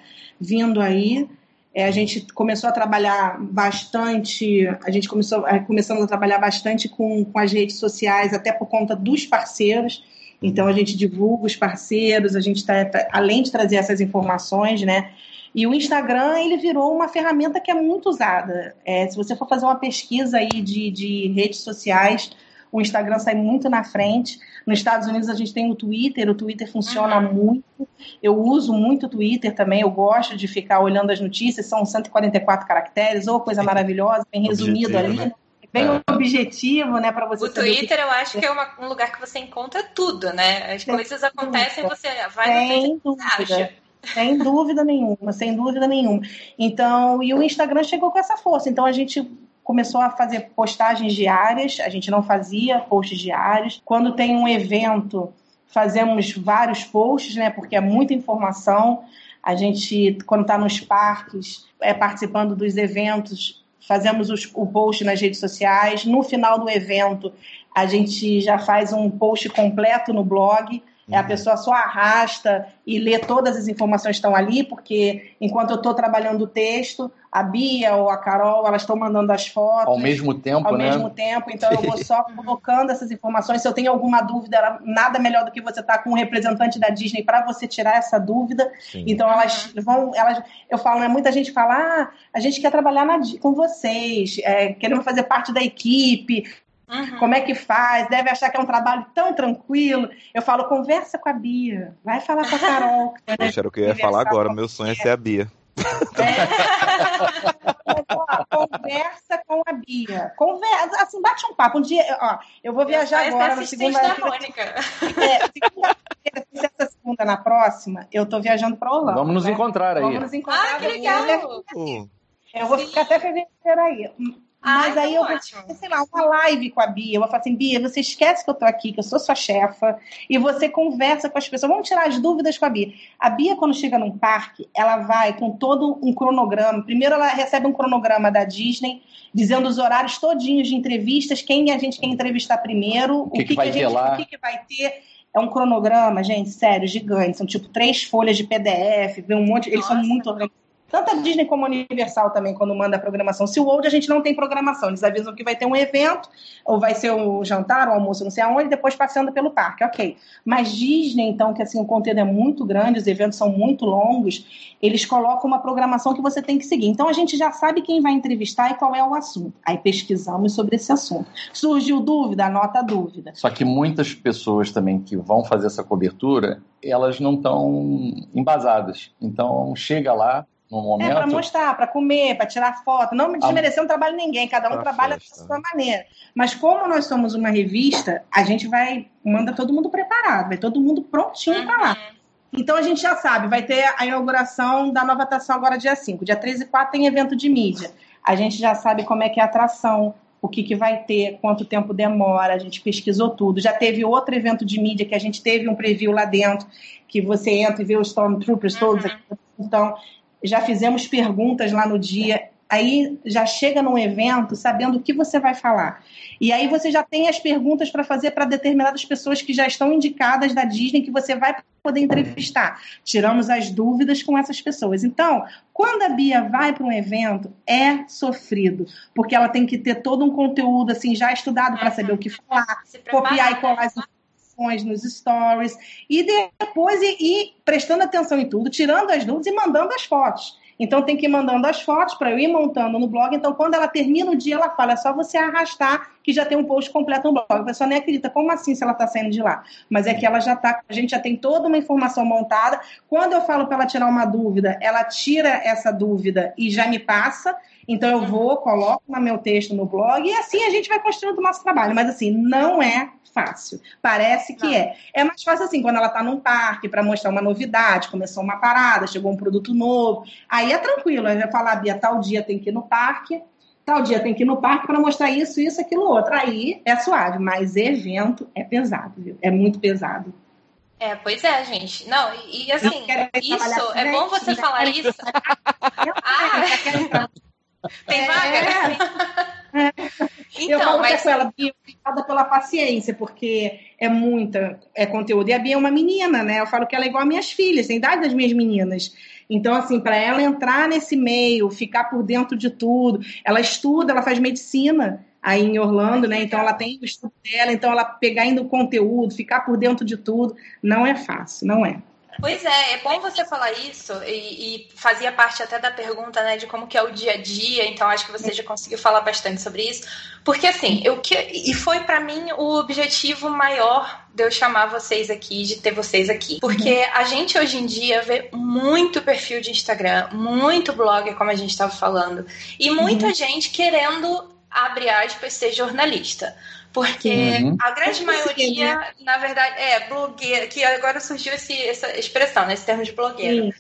vindo aí. É, a gente começou a trabalhar bastante, a gente começou é, começamos a trabalhar bastante com, com as redes sociais, até por conta dos parceiros. Então a gente divulga os parceiros, a gente está, tá, além de trazer essas informações, né? E o Instagram ele virou uma ferramenta que é muito usada. É, se você for fazer uma pesquisa aí de, de redes sociais, o Instagram sai muito na frente. Nos Estados Unidos a gente tem o Twitter, o Twitter funciona uhum. muito. Eu uso muito o Twitter também, eu gosto de ficar olhando as notícias, são 144 caracteres, ou coisa maravilhosa, bem resumido ali. Né? bem é. objetivo, né, para você. O Twitter que... eu acho que é uma, um lugar que você encontra tudo, né? As coisas acontecem, você vai sem no dúvida. Sem dúvida nenhuma, sem dúvida nenhuma. Então, e o Instagram chegou com essa força. Então a gente começou a fazer postagens diárias, a gente não fazia posts diários. Quando tem um evento, fazemos vários posts, né, porque é muita informação. A gente, quando está nos parques, é participando dos eventos, fazemos os, o post nas redes sociais. No final do evento, a gente já faz um post completo no blog é a pessoa só arrasta e lê todas as informações que estão ali, porque enquanto eu estou trabalhando o texto, a Bia ou a Carol, elas estão mandando as fotos. Ao mesmo tempo, ao né? mesmo tempo, então eu vou só colocando essas informações. Se eu tenho alguma dúvida, nada melhor do que você estar tá com um representante da Disney para você tirar essa dúvida. Sim. Então elas vão, elas, eu falo, né, muita gente fala, ah, a gente quer trabalhar na, com vocês, é, queremos fazer parte da equipe, Uhum. Como é que faz? Deve achar que é um trabalho tão tranquilo. Eu falo, conversa com a Bia. Vai falar com a Carol. Poxa, era o que eu ia falar agora. Meu sonho é ser a Bia. É. conversa com a Bia. Conversa, assim, bate um papo. Um dia, ó, eu vou viajar eu agora na segunda. Da Mônica. É, segunda-feira, essa segunda na próxima, eu tô viajando para Holanda. Vamos nos né? encontrar aí. Vamos nos encontrar. Ah, que legal! Eu vou ficar até fevereiro aí. Mas Ai, aí eu vou fazer, sei lá, uma live com a Bia. Eu vou falar assim, Bia, você esquece que eu tô aqui, que eu sou sua chefa, e você conversa com as pessoas. Vamos tirar as dúvidas com a Bia. A Bia, quando chega num parque, ela vai com todo um cronograma. Primeiro, ela recebe um cronograma da Disney, dizendo os horários todinhos de entrevistas, quem a gente quer entrevistar primeiro, o que, o que, que, que a gente, o que, que vai ter. É um cronograma, gente, sério, gigante. São tipo três folhas de PDF, vem um monte. Eles são muito organizados tanto a Disney como a Universal também, quando manda a programação. Se o World a gente não tem programação, eles avisam que vai ter um evento, ou vai ser um jantar, um almoço, não sei aonde, depois passeando pelo parque, ok. Mas Disney, então, que assim, o conteúdo é muito grande, os eventos são muito longos, eles colocam uma programação que você tem que seguir. Então a gente já sabe quem vai entrevistar e qual é o assunto. Aí pesquisamos sobre esse assunto. Surgiu dúvida, anota a dúvida. Só que muitas pessoas também que vão fazer essa cobertura, elas não estão embasadas. Então chega lá, no é, momento. É para mostrar, para comer, para tirar foto. Não desmerecendo o trabalho de ninguém, cada um trabalha festa. da sua maneira. Mas como nós somos uma revista, a gente vai, manda todo mundo preparado, vai todo mundo prontinho uhum. para lá. Então a gente já sabe, vai ter a inauguração da nova atração agora dia 5. Dia 3 e 4 tem evento de mídia. A gente já sabe como é que é a atração, o que, que vai ter, quanto tempo demora, a gente pesquisou tudo. Já teve outro evento de mídia que a gente teve um preview lá dentro, que você entra e vê os Stormtroopers todos. Uhum. Então, já fizemos perguntas lá no dia. aí já chega num evento sabendo o que você vai falar. E aí você já tem as perguntas para fazer para determinadas pessoas que já estão indicadas da Disney que você vai poder entrevistar. Tiramos as dúvidas com essas pessoas. Então, quando a Bia vai para um evento, é sofrido, porque ela tem que ter todo um conteúdo assim já estudado para saber o que falar, copiar e colar as nos stories e depois ir, ir prestando atenção em tudo, tirando as dúvidas e mandando as fotos. Então tem que ir mandando as fotos para eu ir montando no blog. Então, quando ela termina o dia, ela fala: é só você arrastar que já tem um post completo no blog. A pessoa nem acredita, como assim se ela está saindo de lá? Mas é que ela já está, a gente já tem toda uma informação montada. Quando eu falo para ela tirar uma dúvida, ela tira essa dúvida e já me passa. Então eu vou, coloco no meu texto no blog e assim a gente vai construindo o nosso trabalho. Mas assim, não é fácil. Parece que não. é. É mais fácil assim, quando ela está num parque para mostrar uma novidade, começou uma parada, chegou um produto novo. Aí é tranquilo, aí vai falar, Bia, tal dia tem que ir no parque, tal dia tem que ir no parque para mostrar isso, isso, aquilo, outro. Aí é suave, mas evento é pesado, viu? É muito pesado. É, pois é, gente. Não, e assim, isso, é bom você falar isso. ah, tem vaga? É. Então, eu falo mas... com ela, Bia, obrigada pela paciência, porque é muita é conteúdo. E a Bia é uma menina, né? Eu falo que ela é igual a minhas filhas, tem idade das minhas meninas. Então, assim, para ela entrar nesse meio, ficar por dentro de tudo, ela estuda, ela faz medicina aí em Orlando, né? Então ela tem o estudo dela, então ela pegar indo o conteúdo, ficar por dentro de tudo, não é fácil, não é. Pois é, é bom você falar isso e, e, fazia parte até da pergunta, né, de como que é o dia a dia. Então acho que você já conseguiu falar bastante sobre isso, porque assim, eu que e foi para mim o objetivo maior de eu chamar vocês aqui, de ter vocês aqui, porque uhum. a gente hoje em dia vê muito perfil de Instagram, muito blog, como a gente estava falando, e muita uhum. gente querendo abre aspas ser jornalista. Porque uhum. a grande maioria, na verdade, é blogueira, que agora surgiu esse, essa expressão, né, esse termo de blogueira. Uhum.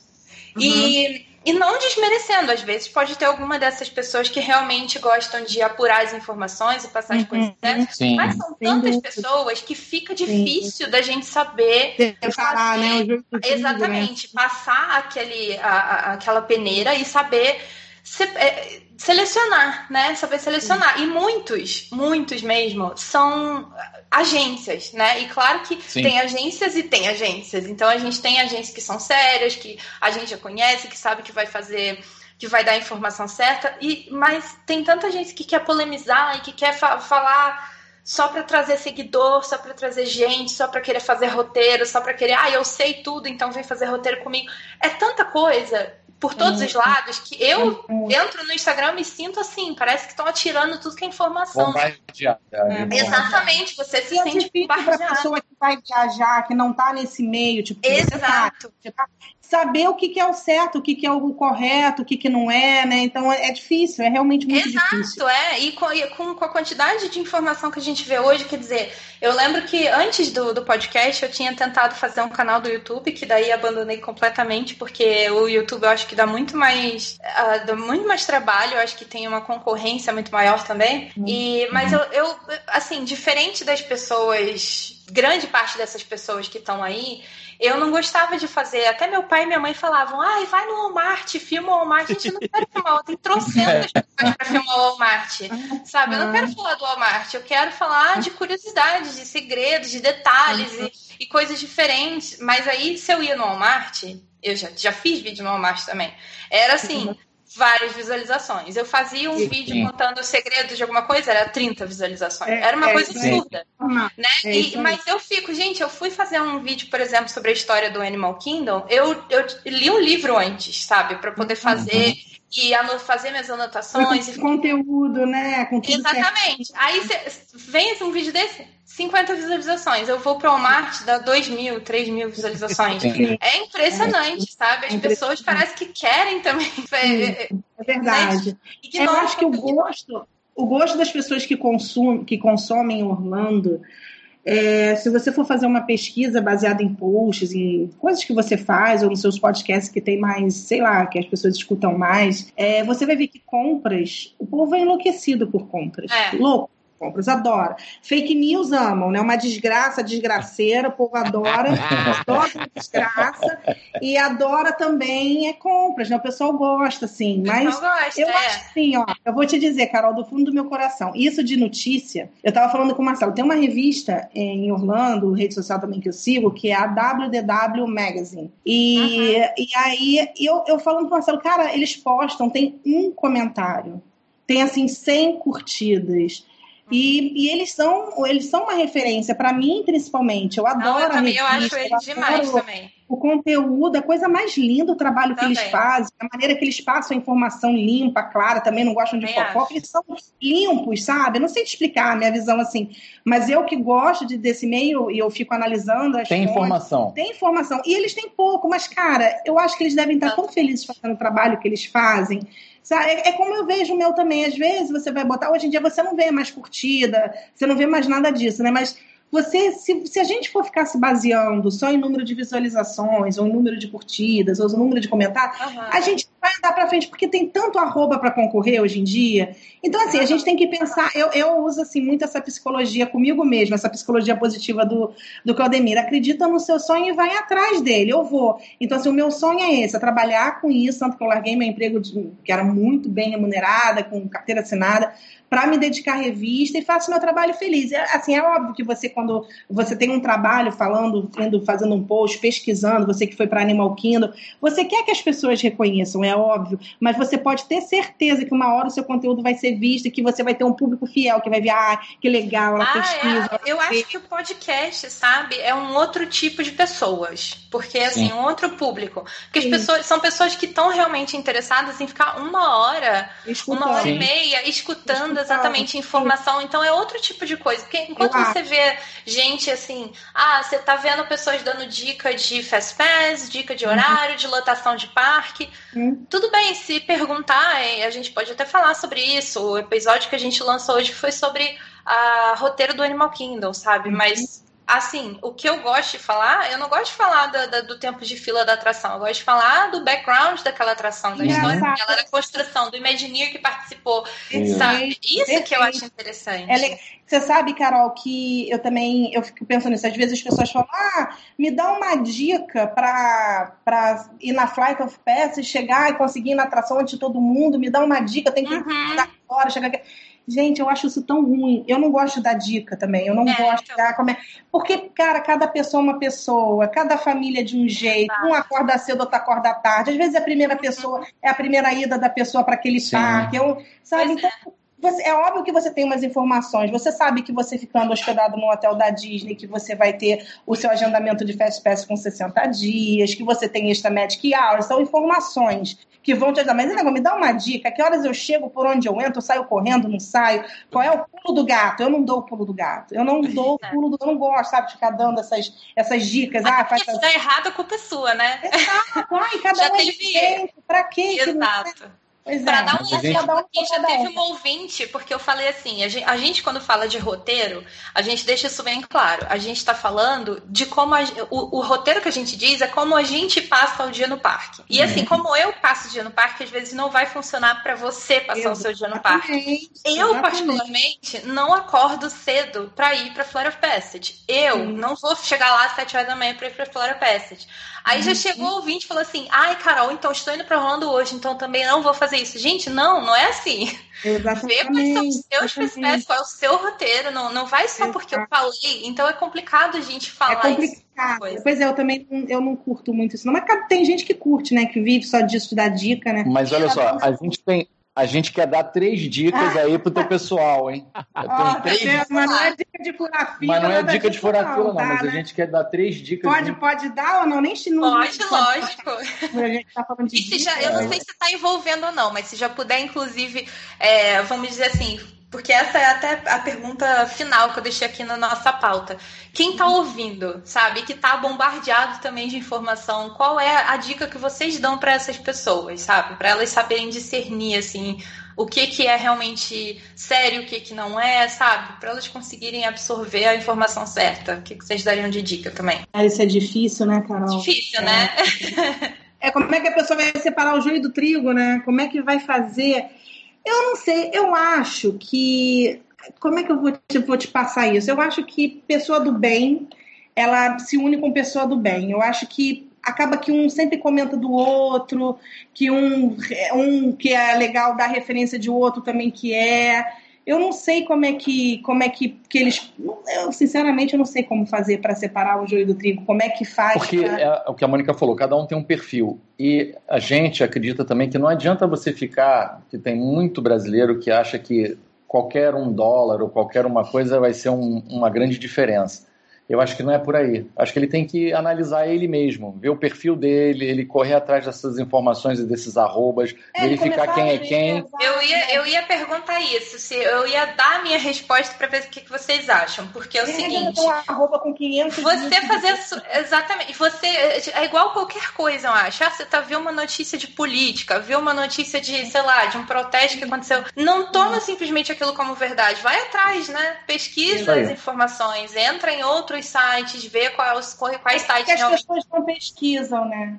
E, e não desmerecendo, às vezes pode ter alguma dessas pessoas que realmente gostam de apurar as informações e passar as coisas uhum. certas, Sim. mas são tantas pessoas que fica difícil Sim. da gente saber Separar, né, né? exatamente, né? passar aquele, a, a, aquela peneira e saber se, é, selecionar, né? Saber selecionar. Sim. E muitos, muitos mesmo, são agências, né? E claro que Sim. tem agências e tem agências. Então a gente tem agências que são sérias, que a gente já conhece, que sabe que vai fazer que vai dar a informação certa, e mas tem tanta gente que quer polemizar e que quer fa falar só para trazer seguidor, só para trazer gente, só para querer fazer roteiro, só para querer, ah, eu sei tudo, então vem fazer roteiro comigo. É tanta coisa por todos os lados que eu entro no Instagram e me sinto assim, parece que estão atirando tudo que é informação. É, Exatamente, você se e sente é para a pessoa que vai viajar, que não está nesse meio, tipo, Exato. Tá, saber o que, que, é o certo, o que, que é o correto, o que, que não é, né? Então é, difícil, é realmente muito Exato, difícil. Exato, é. E com, e com, com, a quantidade de informação que a gente vê hoje, quer dizer, eu lembro que antes do, do podcast eu tinha tentado fazer um canal do YouTube, que daí abandonei completamente, porque o YouTube eu acho que dá muito mais. Uh, dá muito mais trabalho, eu acho que tem uma concorrência muito maior também. Uhum. E, mas eu, eu, assim, diferente das pessoas, grande parte dessas pessoas que estão aí eu não gostava de fazer. Até meu pai e minha mãe falavam: ai, vai no Walmart, filma o Walmart. Gente, eu não quero filmar, tem trocentas pessoas para filmar o Walmart. Sabe? Eu não quero falar do Walmart, eu quero falar de curiosidades, de segredos, de detalhes e, e coisas diferentes. Mas aí, se eu ia no Walmart, eu já, já fiz vídeo no Walmart também. Era assim, várias visualizações. Eu fazia um Sim. vídeo contando o segredo de alguma coisa, era 30 visualizações. É, era uma é, coisa absurda. Né? É e, mas eu fico, gente, eu fui fazer um vídeo, por exemplo, sobre a história do Animal Kingdom. Eu, eu li um livro antes, sabe? para poder uhum. fazer. Uhum e fazer minhas anotações. Com conteúdo, né? Com Exatamente. Certo. Aí cê, vem um vídeo desse, 50 visualizações. Eu vou para o Walmart, dá 2 mil, 3 mil visualizações. É impressionante, é. sabe? As é pessoas parecem que querem também. É, é verdade. Eu acho que o gosto, o gosto das pessoas que, consum, que consomem Orlando é, se você for fazer uma pesquisa baseada em posts, em coisas que você faz, ou nos seus podcasts que tem mais, sei lá, que as pessoas escutam mais, é, você vai ver que compras, o povo é enlouquecido por compras. É. Louco compras, adora. Fake news amam, né? Uma desgraça, desgraceira, o povo adora, adora desgraça e adora também é compras, né? O pessoal gosta, assim. Mas gosta, eu é. acho assim, ó, eu vou te dizer, Carol, do fundo do meu coração, isso de notícia, eu tava falando com o Marcelo, tem uma revista em Orlando, rede social também que eu sigo, que é a WDW Magazine. E, uhum. e aí eu, eu falando com o Marcelo, cara, eles postam, tem um comentário tem assim 100 curtidas. E, e, eles são eles são uma referência para mim principalmente. Eu adoro Não, eu também eu acho eles demais também. o conteúdo a coisa mais linda o trabalho também. que eles fazem a maneira que eles passam a informação limpa clara também não gostam de fofoca. eles são limpos sabe? Eu não sei te explicar a minha visão assim mas eu que gosto de, desse meio e eu fico analisando as tem fontes, informação. Tem informação. E eles têm pouco mas cara eu acho que eles devem estar tão felizes fazendo o trabalho que eles fazem é, é, como eu vejo o meu também. Às vezes você vai botar, hoje em dia você não vê mais curtida, você não vê mais nada disso, né? Mas você, se, se a gente for ficar se baseando só em número de visualizações, ou em número de curtidas, ou número de comentários, uhum. a gente vai andar para frente, porque tem tanto arroba para concorrer hoje em dia. Então, assim, a gente tem que pensar. Eu, eu uso assim, muito essa psicologia comigo mesmo, essa psicologia positiva do, do Claudemir. Acredita no seu sonho e vai atrás dele. Eu vou. Então, assim, o meu sonho é esse: é trabalhar com isso, tanto que eu larguei meu emprego, de, que era muito bem remunerada, com carteira assinada, para me dedicar à revista e faço meu trabalho feliz. É, assim, é óbvio que você, quando você tem um trabalho falando, indo, fazendo um post, pesquisando, você que foi para Animal Kingdom, você quer que as pessoas reconheçam, é óbvio, mas você pode ter certeza que uma hora o seu conteúdo vai ser visto e que você vai ter um público fiel que vai ver, ah, que legal, ela ah, pesquisa. É. Eu acho que o podcast, sabe, é um outro tipo de pessoas, porque assim, Sim. um outro público. Porque as pessoas são pessoas que estão realmente interessadas em ficar uma hora, Escutando. uma hora Sim. e meia escutando exatamente informação. Então é outro tipo de coisa. Porque enquanto você vê gente assim, ah, você tá vendo pessoas dando dica de fast pass, dica de uhum. horário, uhum. de lotação de parque. Uhum. Tudo bem, se perguntar, a gente pode até falar sobre isso. O episódio que a gente lançou hoje foi sobre a roteiro do Animal Kingdom, sabe? Uhum. Mas assim, o que eu gosto de falar, eu não gosto de falar do, do, do, tempo de fila da atração, eu gosto de falar do background daquela atração, da história dela, da construção, do Imagineer que participou, sabe? Isso que eu acho interessante. É Você sabe, Carol, que eu também eu fico pensando nisso. Às vezes as pessoas falam, ah, me dá uma dica para ir na Flight of Passage, chegar e conseguir ir na atração antes de todo mundo, me dá uma dica, tem que uhum. dar agora, chegar aqui. Gente, eu acho isso tão ruim. Eu não gosto da dica também. Eu não é, gosto então... da. Como é... Porque, cara, cada pessoa é uma pessoa, cada família é de um jeito. Um acorda cedo, outro acorda tarde. Às vezes a primeira pessoa é a primeira ida da pessoa para aquele Sim. parque. Eu, sabe? Pois então. É. Você, é óbvio que você tem umas informações. Você sabe que você ficando hospedado no hotel da Disney, que você vai ter o seu agendamento de Fast Pass com 60 dias, que você tem extra Magic Hours. São informações que vão te ajudar. Mas, negócio, me dá uma dica. Que horas eu chego, por onde eu entro, eu saio correndo, não saio? Qual é o pulo do gato? Eu não dou o pulo do gato. Eu não dou o pulo do... Eu não gosto, sabe, de ficar dando essas, essas dicas. Ah, faz... Se tá errado, a culpa é sua, né? Exato. Ai, cada Já um é diferente. Pra quê? Exato. Pra é, dar um exemplo aqui, já teve um ouvinte, porque eu falei assim, a gente, a gente, quando fala de roteiro, a gente deixa isso bem claro. A gente está falando de como a, o, o, roteiro que a gente diz é como a gente passa o dia no parque. E assim, uhum. como eu passo o dia no parque, às vezes não vai funcionar para você passar Exatamente. o seu dia no parque. Eu, particularmente, não acordo cedo para ir para Flora Passage. Eu uhum. não vou chegar lá às 7 horas da manhã para ir para Flora Passage. Aí uhum. já chegou o ouvinte e falou assim: ai, Carol, então estou indo para Orlando hoje, então também não vou fazer isso. Gente, não, não é assim. Exatamente. Vê quais são os seus processos, qual é o seu roteiro, não, não vai só porque eu falei. Então é complicado a gente falar é complicado. Isso. Pois é, eu também não, eu não curto muito isso. Não, mas tem gente que curte, né? Que vive só disso, de dar dica, né? Mas olha só, a gente tem, a gente quer dar três dicas aí pro teu pessoal, hein? Oh, três... Deus, mas não é dica de furar fila. Mas não é dica de furar fila, não, tá, mas né? a gente quer dar três dicas. Pode, de... pode dar ou não? Nem se não. Pode, lógico. A gente tá falando de e se já, eu não sei se tá envolvendo ou não, mas se já puder, inclusive, é, vamos dizer assim, porque essa é até a pergunta final que eu deixei aqui na nossa pauta. Quem está ouvindo, sabe, que está bombardeado também de informação, qual é a dica que vocês dão para essas pessoas, sabe? Para elas saberem discernir, assim, o que, que é realmente sério, o que, que não é, sabe? Para elas conseguirem absorver a informação certa. O que, que vocês dariam de dica também? Ah, isso é difícil, né, Carol? Difícil, é. né? é como é que a pessoa vai separar o joio do trigo, né? Como é que vai fazer eu não sei, eu acho que como é que eu vou te, vou te passar isso? Eu acho que pessoa do bem, ela se une com pessoa do bem. Eu acho que acaba que um sempre comenta do outro, que um, um que é legal dar referência de outro também que é. Eu não sei como é que como é que, que eles. Eu, sinceramente, eu não sei como fazer para separar o joio do trigo. Como é que faz? Porque pra... é o que a Mônica falou, cada um tem um perfil. E a gente acredita também que não adianta você ficar. Que tem muito brasileiro que acha que qualquer um dólar ou qualquer uma coisa vai ser um, uma grande diferença. Eu acho que não é por aí. Acho que ele tem que analisar ele mesmo, ver o perfil dele, ele correr atrás dessas informações e desses arrobas, é, verificar quem é quem. Eu ia, eu ia perguntar isso, se eu ia dar a minha resposta para ver o que, que vocês acham, porque é o seguinte. Uma arroba com 500 você fazer exatamente, você é igual qualquer coisa, eu acho. Ah, você tá vendo uma notícia de política, viu uma notícia de, sei lá, de um protesto que aconteceu. Não toma simplesmente aquilo como verdade, vai atrás, né? Pesquisa as informações, entra em outros sites, ver quais, quais sites. Porque as pessoas não pesquisam, né?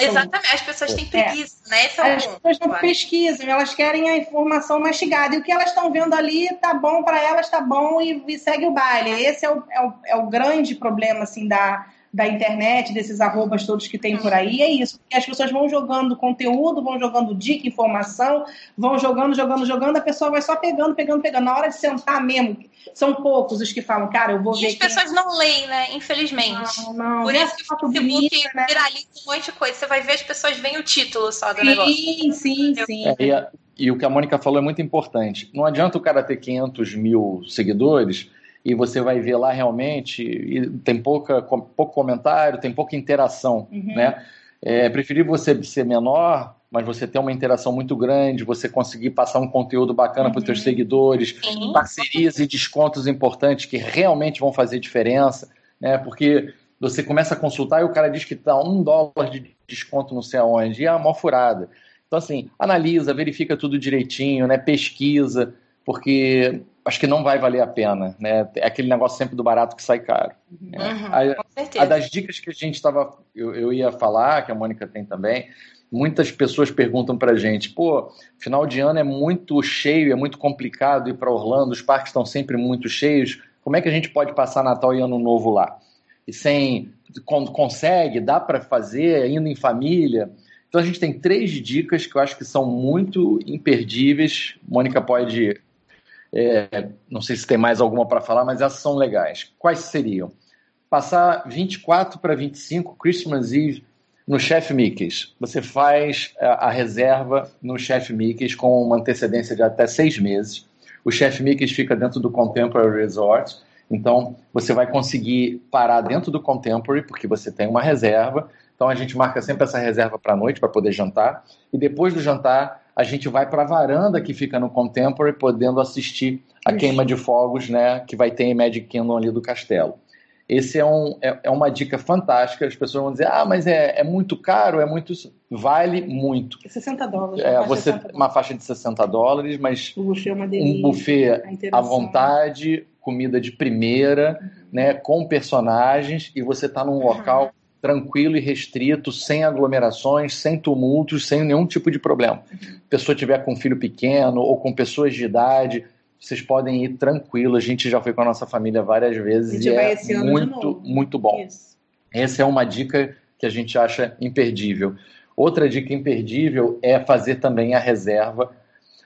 Exatamente, as pessoas têm é. preguiça, é. né? Esse é as pessoas não pesquisam, elas querem a informação mastigada. E o que elas estão vendo ali tá bom para elas, tá bom e, e, segue o baile. Esse é o, é o, é o grande problema, assim, da, da internet, desses arrobas todos que tem por aí, é isso. Porque as pessoas vão jogando conteúdo, vão jogando dica, informação, vão jogando, jogando, jogando, a pessoa vai só pegando, pegando, pegando. Na hora de sentar mesmo, são poucos os que falam, cara, eu vou e ver. E as pessoas é. não leem, né? Infelizmente. Não, não. Por isso que o Facebook bonita, né? viraliza um monte de coisa. Você vai ver as pessoas veem o título só do sim, negócio. Sim, sim, sim. É, e, a, e o que a Mônica falou é muito importante. Não adianta o cara ter 500 mil seguidores e você vai ver lá realmente tem pouca, pouco comentário, tem pouca interação, uhum. né? É preferível você ser menor mas você ter uma interação muito grande, você conseguir passar um conteúdo bacana uhum. para os seus seguidores, Sim. parcerias e descontos importantes que realmente vão fazer diferença, né? Porque você começa a consultar e o cara diz que está um dólar de desconto não sei aonde, e é a mó furada. Então, assim, analisa, verifica tudo direitinho, né? Pesquisa, porque acho que não vai valer a pena, né? É aquele negócio sempre do barato que sai caro. Né? Uhum, a, a, das dicas que a gente estava, eu, eu ia falar, que a Mônica tem também, muitas pessoas perguntam para gente, pô, final de ano é muito cheio, é muito complicado ir para Orlando, os parques estão sempre muito cheios, como é que a gente pode passar Natal e Ano Novo lá? E sem, quando consegue, dá para fazer, indo em família. Então a gente tem três dicas que eu acho que são muito imperdíveis. Mônica pode, é, não sei se tem mais alguma para falar, mas essas são legais. Quais seriam? Passar 24 para 25, Christmas Eve, no Chef Mickey's. Você faz é, a reserva no Chef Mickey's com uma antecedência de até seis meses. O Chef Mickey's fica dentro do Contemporary Resort, então você vai conseguir parar dentro do Contemporary porque você tem uma reserva. Então a gente marca sempre essa reserva para a noite para poder jantar e depois do jantar a gente vai para a varanda que fica no Contemporary podendo assistir a queima de fogos, né, que vai ter em Magic Kingdom ali do castelo. Esse é, um, é, é, uma dica fantástica. As pessoas vão dizer, ah, mas é, é muito caro, é muito. Vale muito. 60 dólares. É, você, uma faixa de 60 dólares, mas o buffet é uma delícia, um buffet à vontade, comida de primeira, uhum. né, com personagens, e você está num local uhum. Tranquilo e restrito, sem aglomerações, sem tumultos, sem nenhum tipo de problema. Uhum. Pessoa tiver com filho pequeno ou com pessoas de idade vocês podem ir tranquilo. A gente já foi com a nossa família várias vezes e é muito, muito bom. Isso. Essa é uma dica que a gente acha imperdível. Outra dica imperdível é fazer também a reserva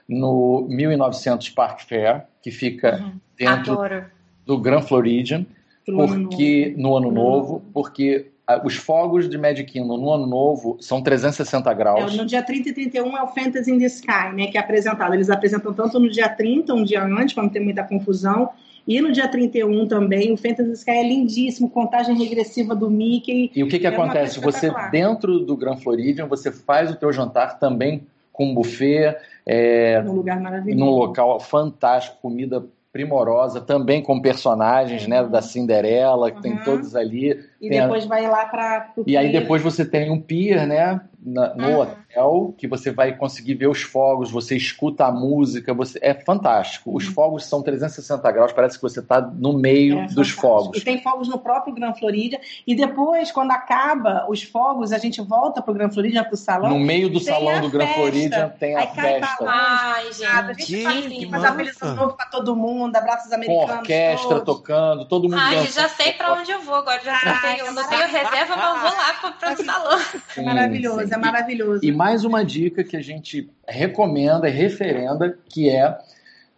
no 1900 Park Fair, que fica uhum. dentro Adoro. do Grand Floridian, porque no ano novo, porque os fogos de Magic Kingdom no ano novo são 360 graus. É, no dia 30 e 31 é o Fantasy in the Sky, né, que é apresentado. Eles apresentam tanto no dia 30, um dia antes, para não ter muita confusão, e no dia 31 também, o Fantasy Sky é lindíssimo, contagem regressiva do Mickey. E o que, que é acontece? Você, dentro do Grand Floridian, você faz o teu jantar também com buffet. É, num lugar maravilhoso. Num local fantástico, comida primorosa, também com personagens, né, da Cinderela, que uhum. tem todos ali. E depois a... vai lá para E aí depois você tem um pier, né, na, no uhum. hotel, que você vai conseguir ver os fogos, você escuta a música, você é fantástico. Os uhum. fogos são 360 graus, parece que você está no meio é dos fogos. E tem fogos no próprio Gran Florida. E depois, quando acaba os fogos, a gente volta para o Gran Florida, para o salão. No meio do salão do Gran Florida tem a festa. Ai, gente. A gente faz, assim, faz a feliz novo para todo mundo, abraços americanos. Com orquestra todos. tocando, todo mundo. Ai, dança. já sei para onde eu vou agora. Já Ai, tenho, não tenho reserva, mas vou lá para o salão. É maravilhoso, sim. é maravilhoso. E mais uma dica que a gente recomenda e referenda, que é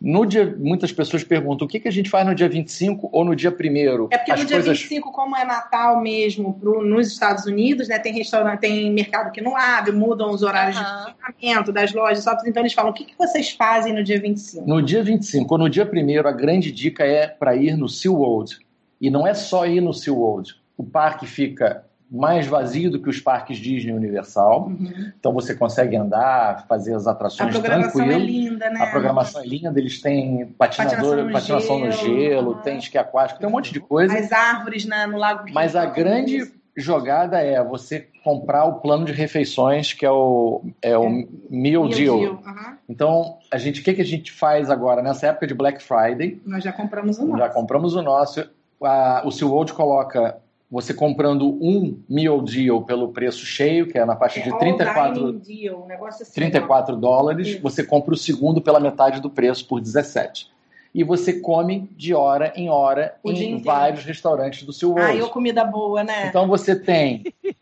no dia, muitas pessoas perguntam o que, que a gente faz no dia 25 ou no dia 1 É porque As no dia coisas... 25, como é Natal mesmo pro, nos Estados Unidos, né? Tem restaurante, tem mercado que não abre, mudam os horários uhum. de funcionamento das lojas, então eles falam: o que, que vocês fazem no dia 25? No dia 25 ou no dia 1 a grande dica é para ir no SeaWorld. E não é só ir no SeaWorld. O parque fica mais vazio do que os parques Disney Universal. Uhum. Então você consegue andar, fazer as atrações tranquilo. A programação tranquilo. é linda, né? A programação é linda, eles têm patinador, patinação no patinação gelo, no gelo uhum. tem esqui aquático, tem um monte de coisa. As árvores né, no lago. Mas a grande jogada é você comprar o plano de refeições que é o, é o é. Meal, Deal. Deal. Uhum. Então, a gente, o que, que a gente faz agora nessa época de Black Friday? Nós já compramos o nosso. Já compramos o nosso. A, o SeaWorld coloca você comprando um meal deal pelo preço cheio, que é na faixa é, de 34, deal, um negócio assim, 34 dólares, Isso. você compra o segundo pela metade do preço por 17. E você come de hora em hora o em vários restaurantes do seu Ah, e comida boa, né? Então você tem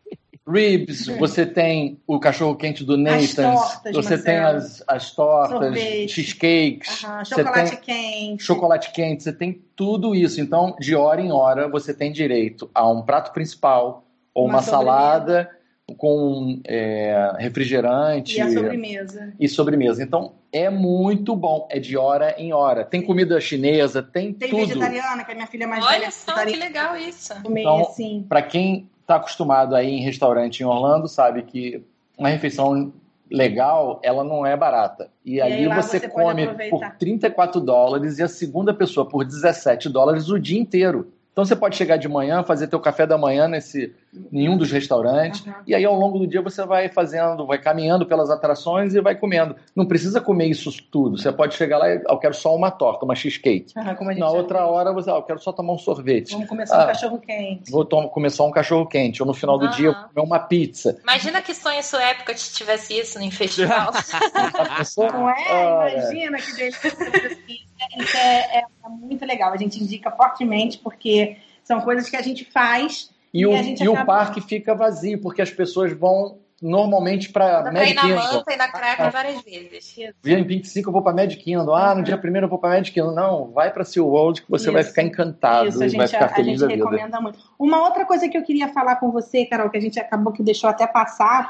ribs, você tem o cachorro quente do Nathan's, tortas, você Marcelo. tem as, as tortas, Sorvete. cheesecakes, chocolate quente. Chocolate quente, você tem tudo isso. Então, de hora em hora, você tem direito a um prato principal ou uma, uma salada com é, refrigerante. E a sobremesa. E sobremesa. Então, é muito bom. É de hora em hora. Tem comida chinesa, tem, tem tudo. Tem vegetariana, que é minha filha mais Olha velha. Olha só, que legal isso. Então, assim. para quem está acostumado aí em restaurante em Orlando sabe que uma refeição legal, ela não é barata. E, e aí, você, você come por 34 dólares e a segunda pessoa por 17 dólares o dia inteiro. Então você pode chegar de manhã, fazer teu café da manhã nesse em um dos restaurantes uhum. e aí ao longo do dia você vai fazendo, vai caminhando pelas atrações e vai comendo. Não precisa comer isso tudo. Você pode chegar lá e eu quero só uma torta, uma cheesecake. Uhum, Na outra hora você, ah, eu quero só tomar um sorvete. Vamos começar ah, um cachorro quente. Vou tomar, começar um cachorro quente ou no final do uhum. dia comer uma pizza. Imagina que sonho sua época se tivesse isso em festival. Não é? Imagina que delícia. Isso é, é, é, muito legal. A gente indica fortemente porque são coisas que a gente faz. E, e o, e acaba... o parque fica vazio, porque as pessoas vão normalmente para Mad Kingdom. na Manta e na Cracker ah, várias vezes. Dia 25 eu vou para Mad Kingdom. Ah, no dia 1 eu vou para Mad Kingdom. Não, vai para Sea World que você Isso. vai ficar encantado Isso, a gente, vai ficar feliz a gente recomenda muito. Uma outra coisa que eu queria falar com você, Carol, que a gente acabou que deixou até passar,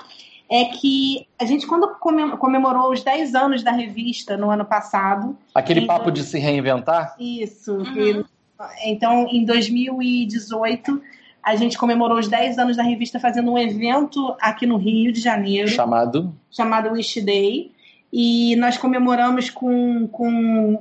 é que a gente, quando comemorou os 10 anos da revista no ano passado. Aquele papo dois... de se reinventar? Isso. Uhum. Que, então, em 2018, a gente comemorou os 10 anos da revista fazendo um evento aqui no Rio de Janeiro. Chamado? Chamado Wish Day. E nós comemoramos com, com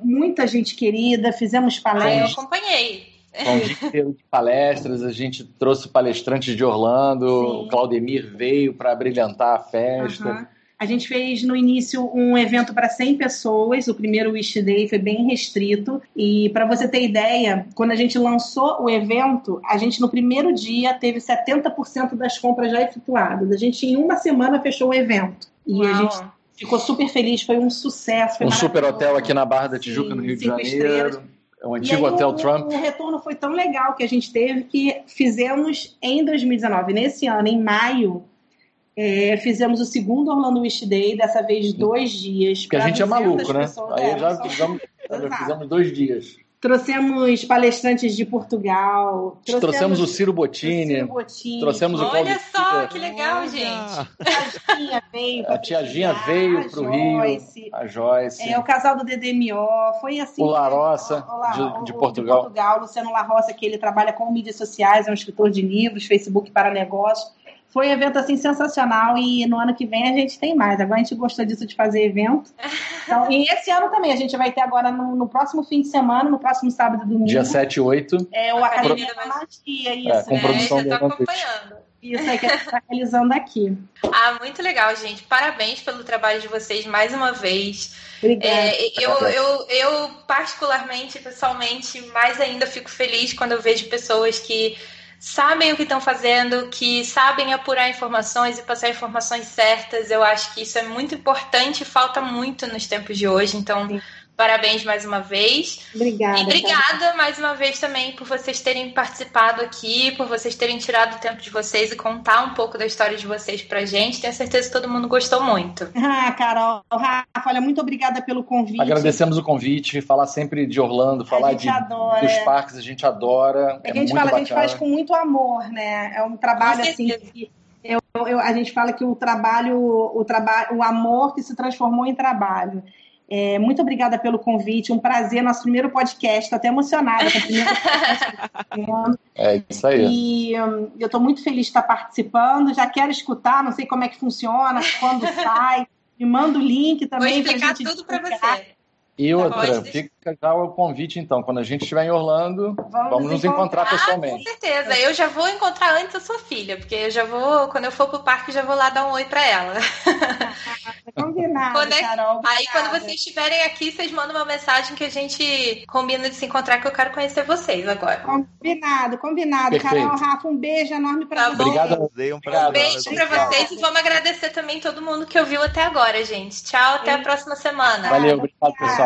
muita gente querida, fizemos palestras. Ah, eu acompanhei. Um dia inteiro de palestras, a gente trouxe palestrantes de Orlando, Sim. o Claudemir veio para brilhantar a festa. Uhum. A gente fez no início um evento para 100 pessoas, o primeiro Wish Day foi bem restrito. E para você ter ideia, quando a gente lançou o evento, a gente no primeiro dia teve 70% das compras já efetuadas. A gente em uma semana fechou o evento. E Uau. a gente ficou super feliz, foi um sucesso. Foi um super hotel aqui na Barra da Tijuca, Sim, no Rio de Janeiro. Estrelas. O antigo Hotel o, Trump. O retorno foi tão legal que a gente teve que fizemos em 2019. Nesse ano, em maio, é, fizemos o segundo Orlando Wish Day, dessa vez dois dias. Porque a gente é maluco, né? Aí é, já, fizemos, já fizemos dois dias. Trouxemos palestrantes de Portugal. Trouxemos, trouxemos o Ciro Bottini. O Ciro Bottini. Trouxemos Olha o Olha só, que legal, Olha. gente. A Ginha veio. A tia Ginha veio para o Rio. A Joyce. É, o casal do DDMO. Foi assim. O Larossa, de, de, Portugal. De Portugal. Luciano Larroça, que ele trabalha com mídias sociais, é um escritor de livros, Facebook para negócios. Foi um evento assim sensacional e no ano que vem a gente tem mais. Agora a gente gostou disso de fazer evento. Então, e esse ano também a gente vai ter agora no, no próximo fim de semana, no próximo sábado e domingo. Dia 7 e 8. É o Academia da Magia, isso. É, com né? produção é, do acompanhando. Isso é que a gente está realizando aqui. Ah, muito legal, gente. Parabéns pelo trabalho de vocês mais uma vez. Obrigada. É, eu, eu, eu, particularmente, pessoalmente, mais ainda fico feliz quando eu vejo pessoas que sabem o que estão fazendo, que sabem apurar informações e passar informações certas. Eu acho que isso é muito importante e falta muito nos tempos de hoje. Então, Sim. Parabéns mais uma vez. Obrigada. E obrigada mais uma vez também por vocês terem participado aqui, por vocês terem tirado o tempo de vocês e contar um pouco da história de vocês pra gente. Tenho certeza que todo mundo gostou muito. Ah, Carol, Rafa, olha, muito obrigada pelo convite. Agradecemos o convite, falar sempre de Orlando, falar de, adora, dos parques, a gente adora. É, é que a gente fala, bacana. a gente faz com muito amor, né? É um trabalho assim que eu, eu, a gente fala que o trabalho, o trabalho, o amor que se transformou em trabalho. É, muito obrigada pelo convite, um prazer, nosso primeiro podcast, estou até emocionada com o primeiro podcast. é isso aí. E um, eu estou muito feliz de estar participando, já quero escutar, não sei como é que funciona, quando sai, me manda o link também. Vou explicar tudo para você. E outra, fica já o convite, então. Quando a gente estiver em Orlando, vamos, vamos nos encontrar, encontrar pessoalmente. com certeza. Eu já vou encontrar antes a sua filha, porque eu já vou, quando eu for pro parque, já vou lá dar um oi para ela. Combinado, quando é... Carol. Aí, quando vocês estiverem aqui, vocês mandam uma mensagem que a gente combina de se encontrar, que eu quero conhecer vocês agora. Combinado, combinado. Perfeito. Carol, Rafa, um beijo enorme para tá vocês. Obrigado. Um, um beijo para vocês e vamos agradecer também todo mundo que ouviu até agora, gente. Tchau, até a próxima semana. Valeu, obrigado, pessoal.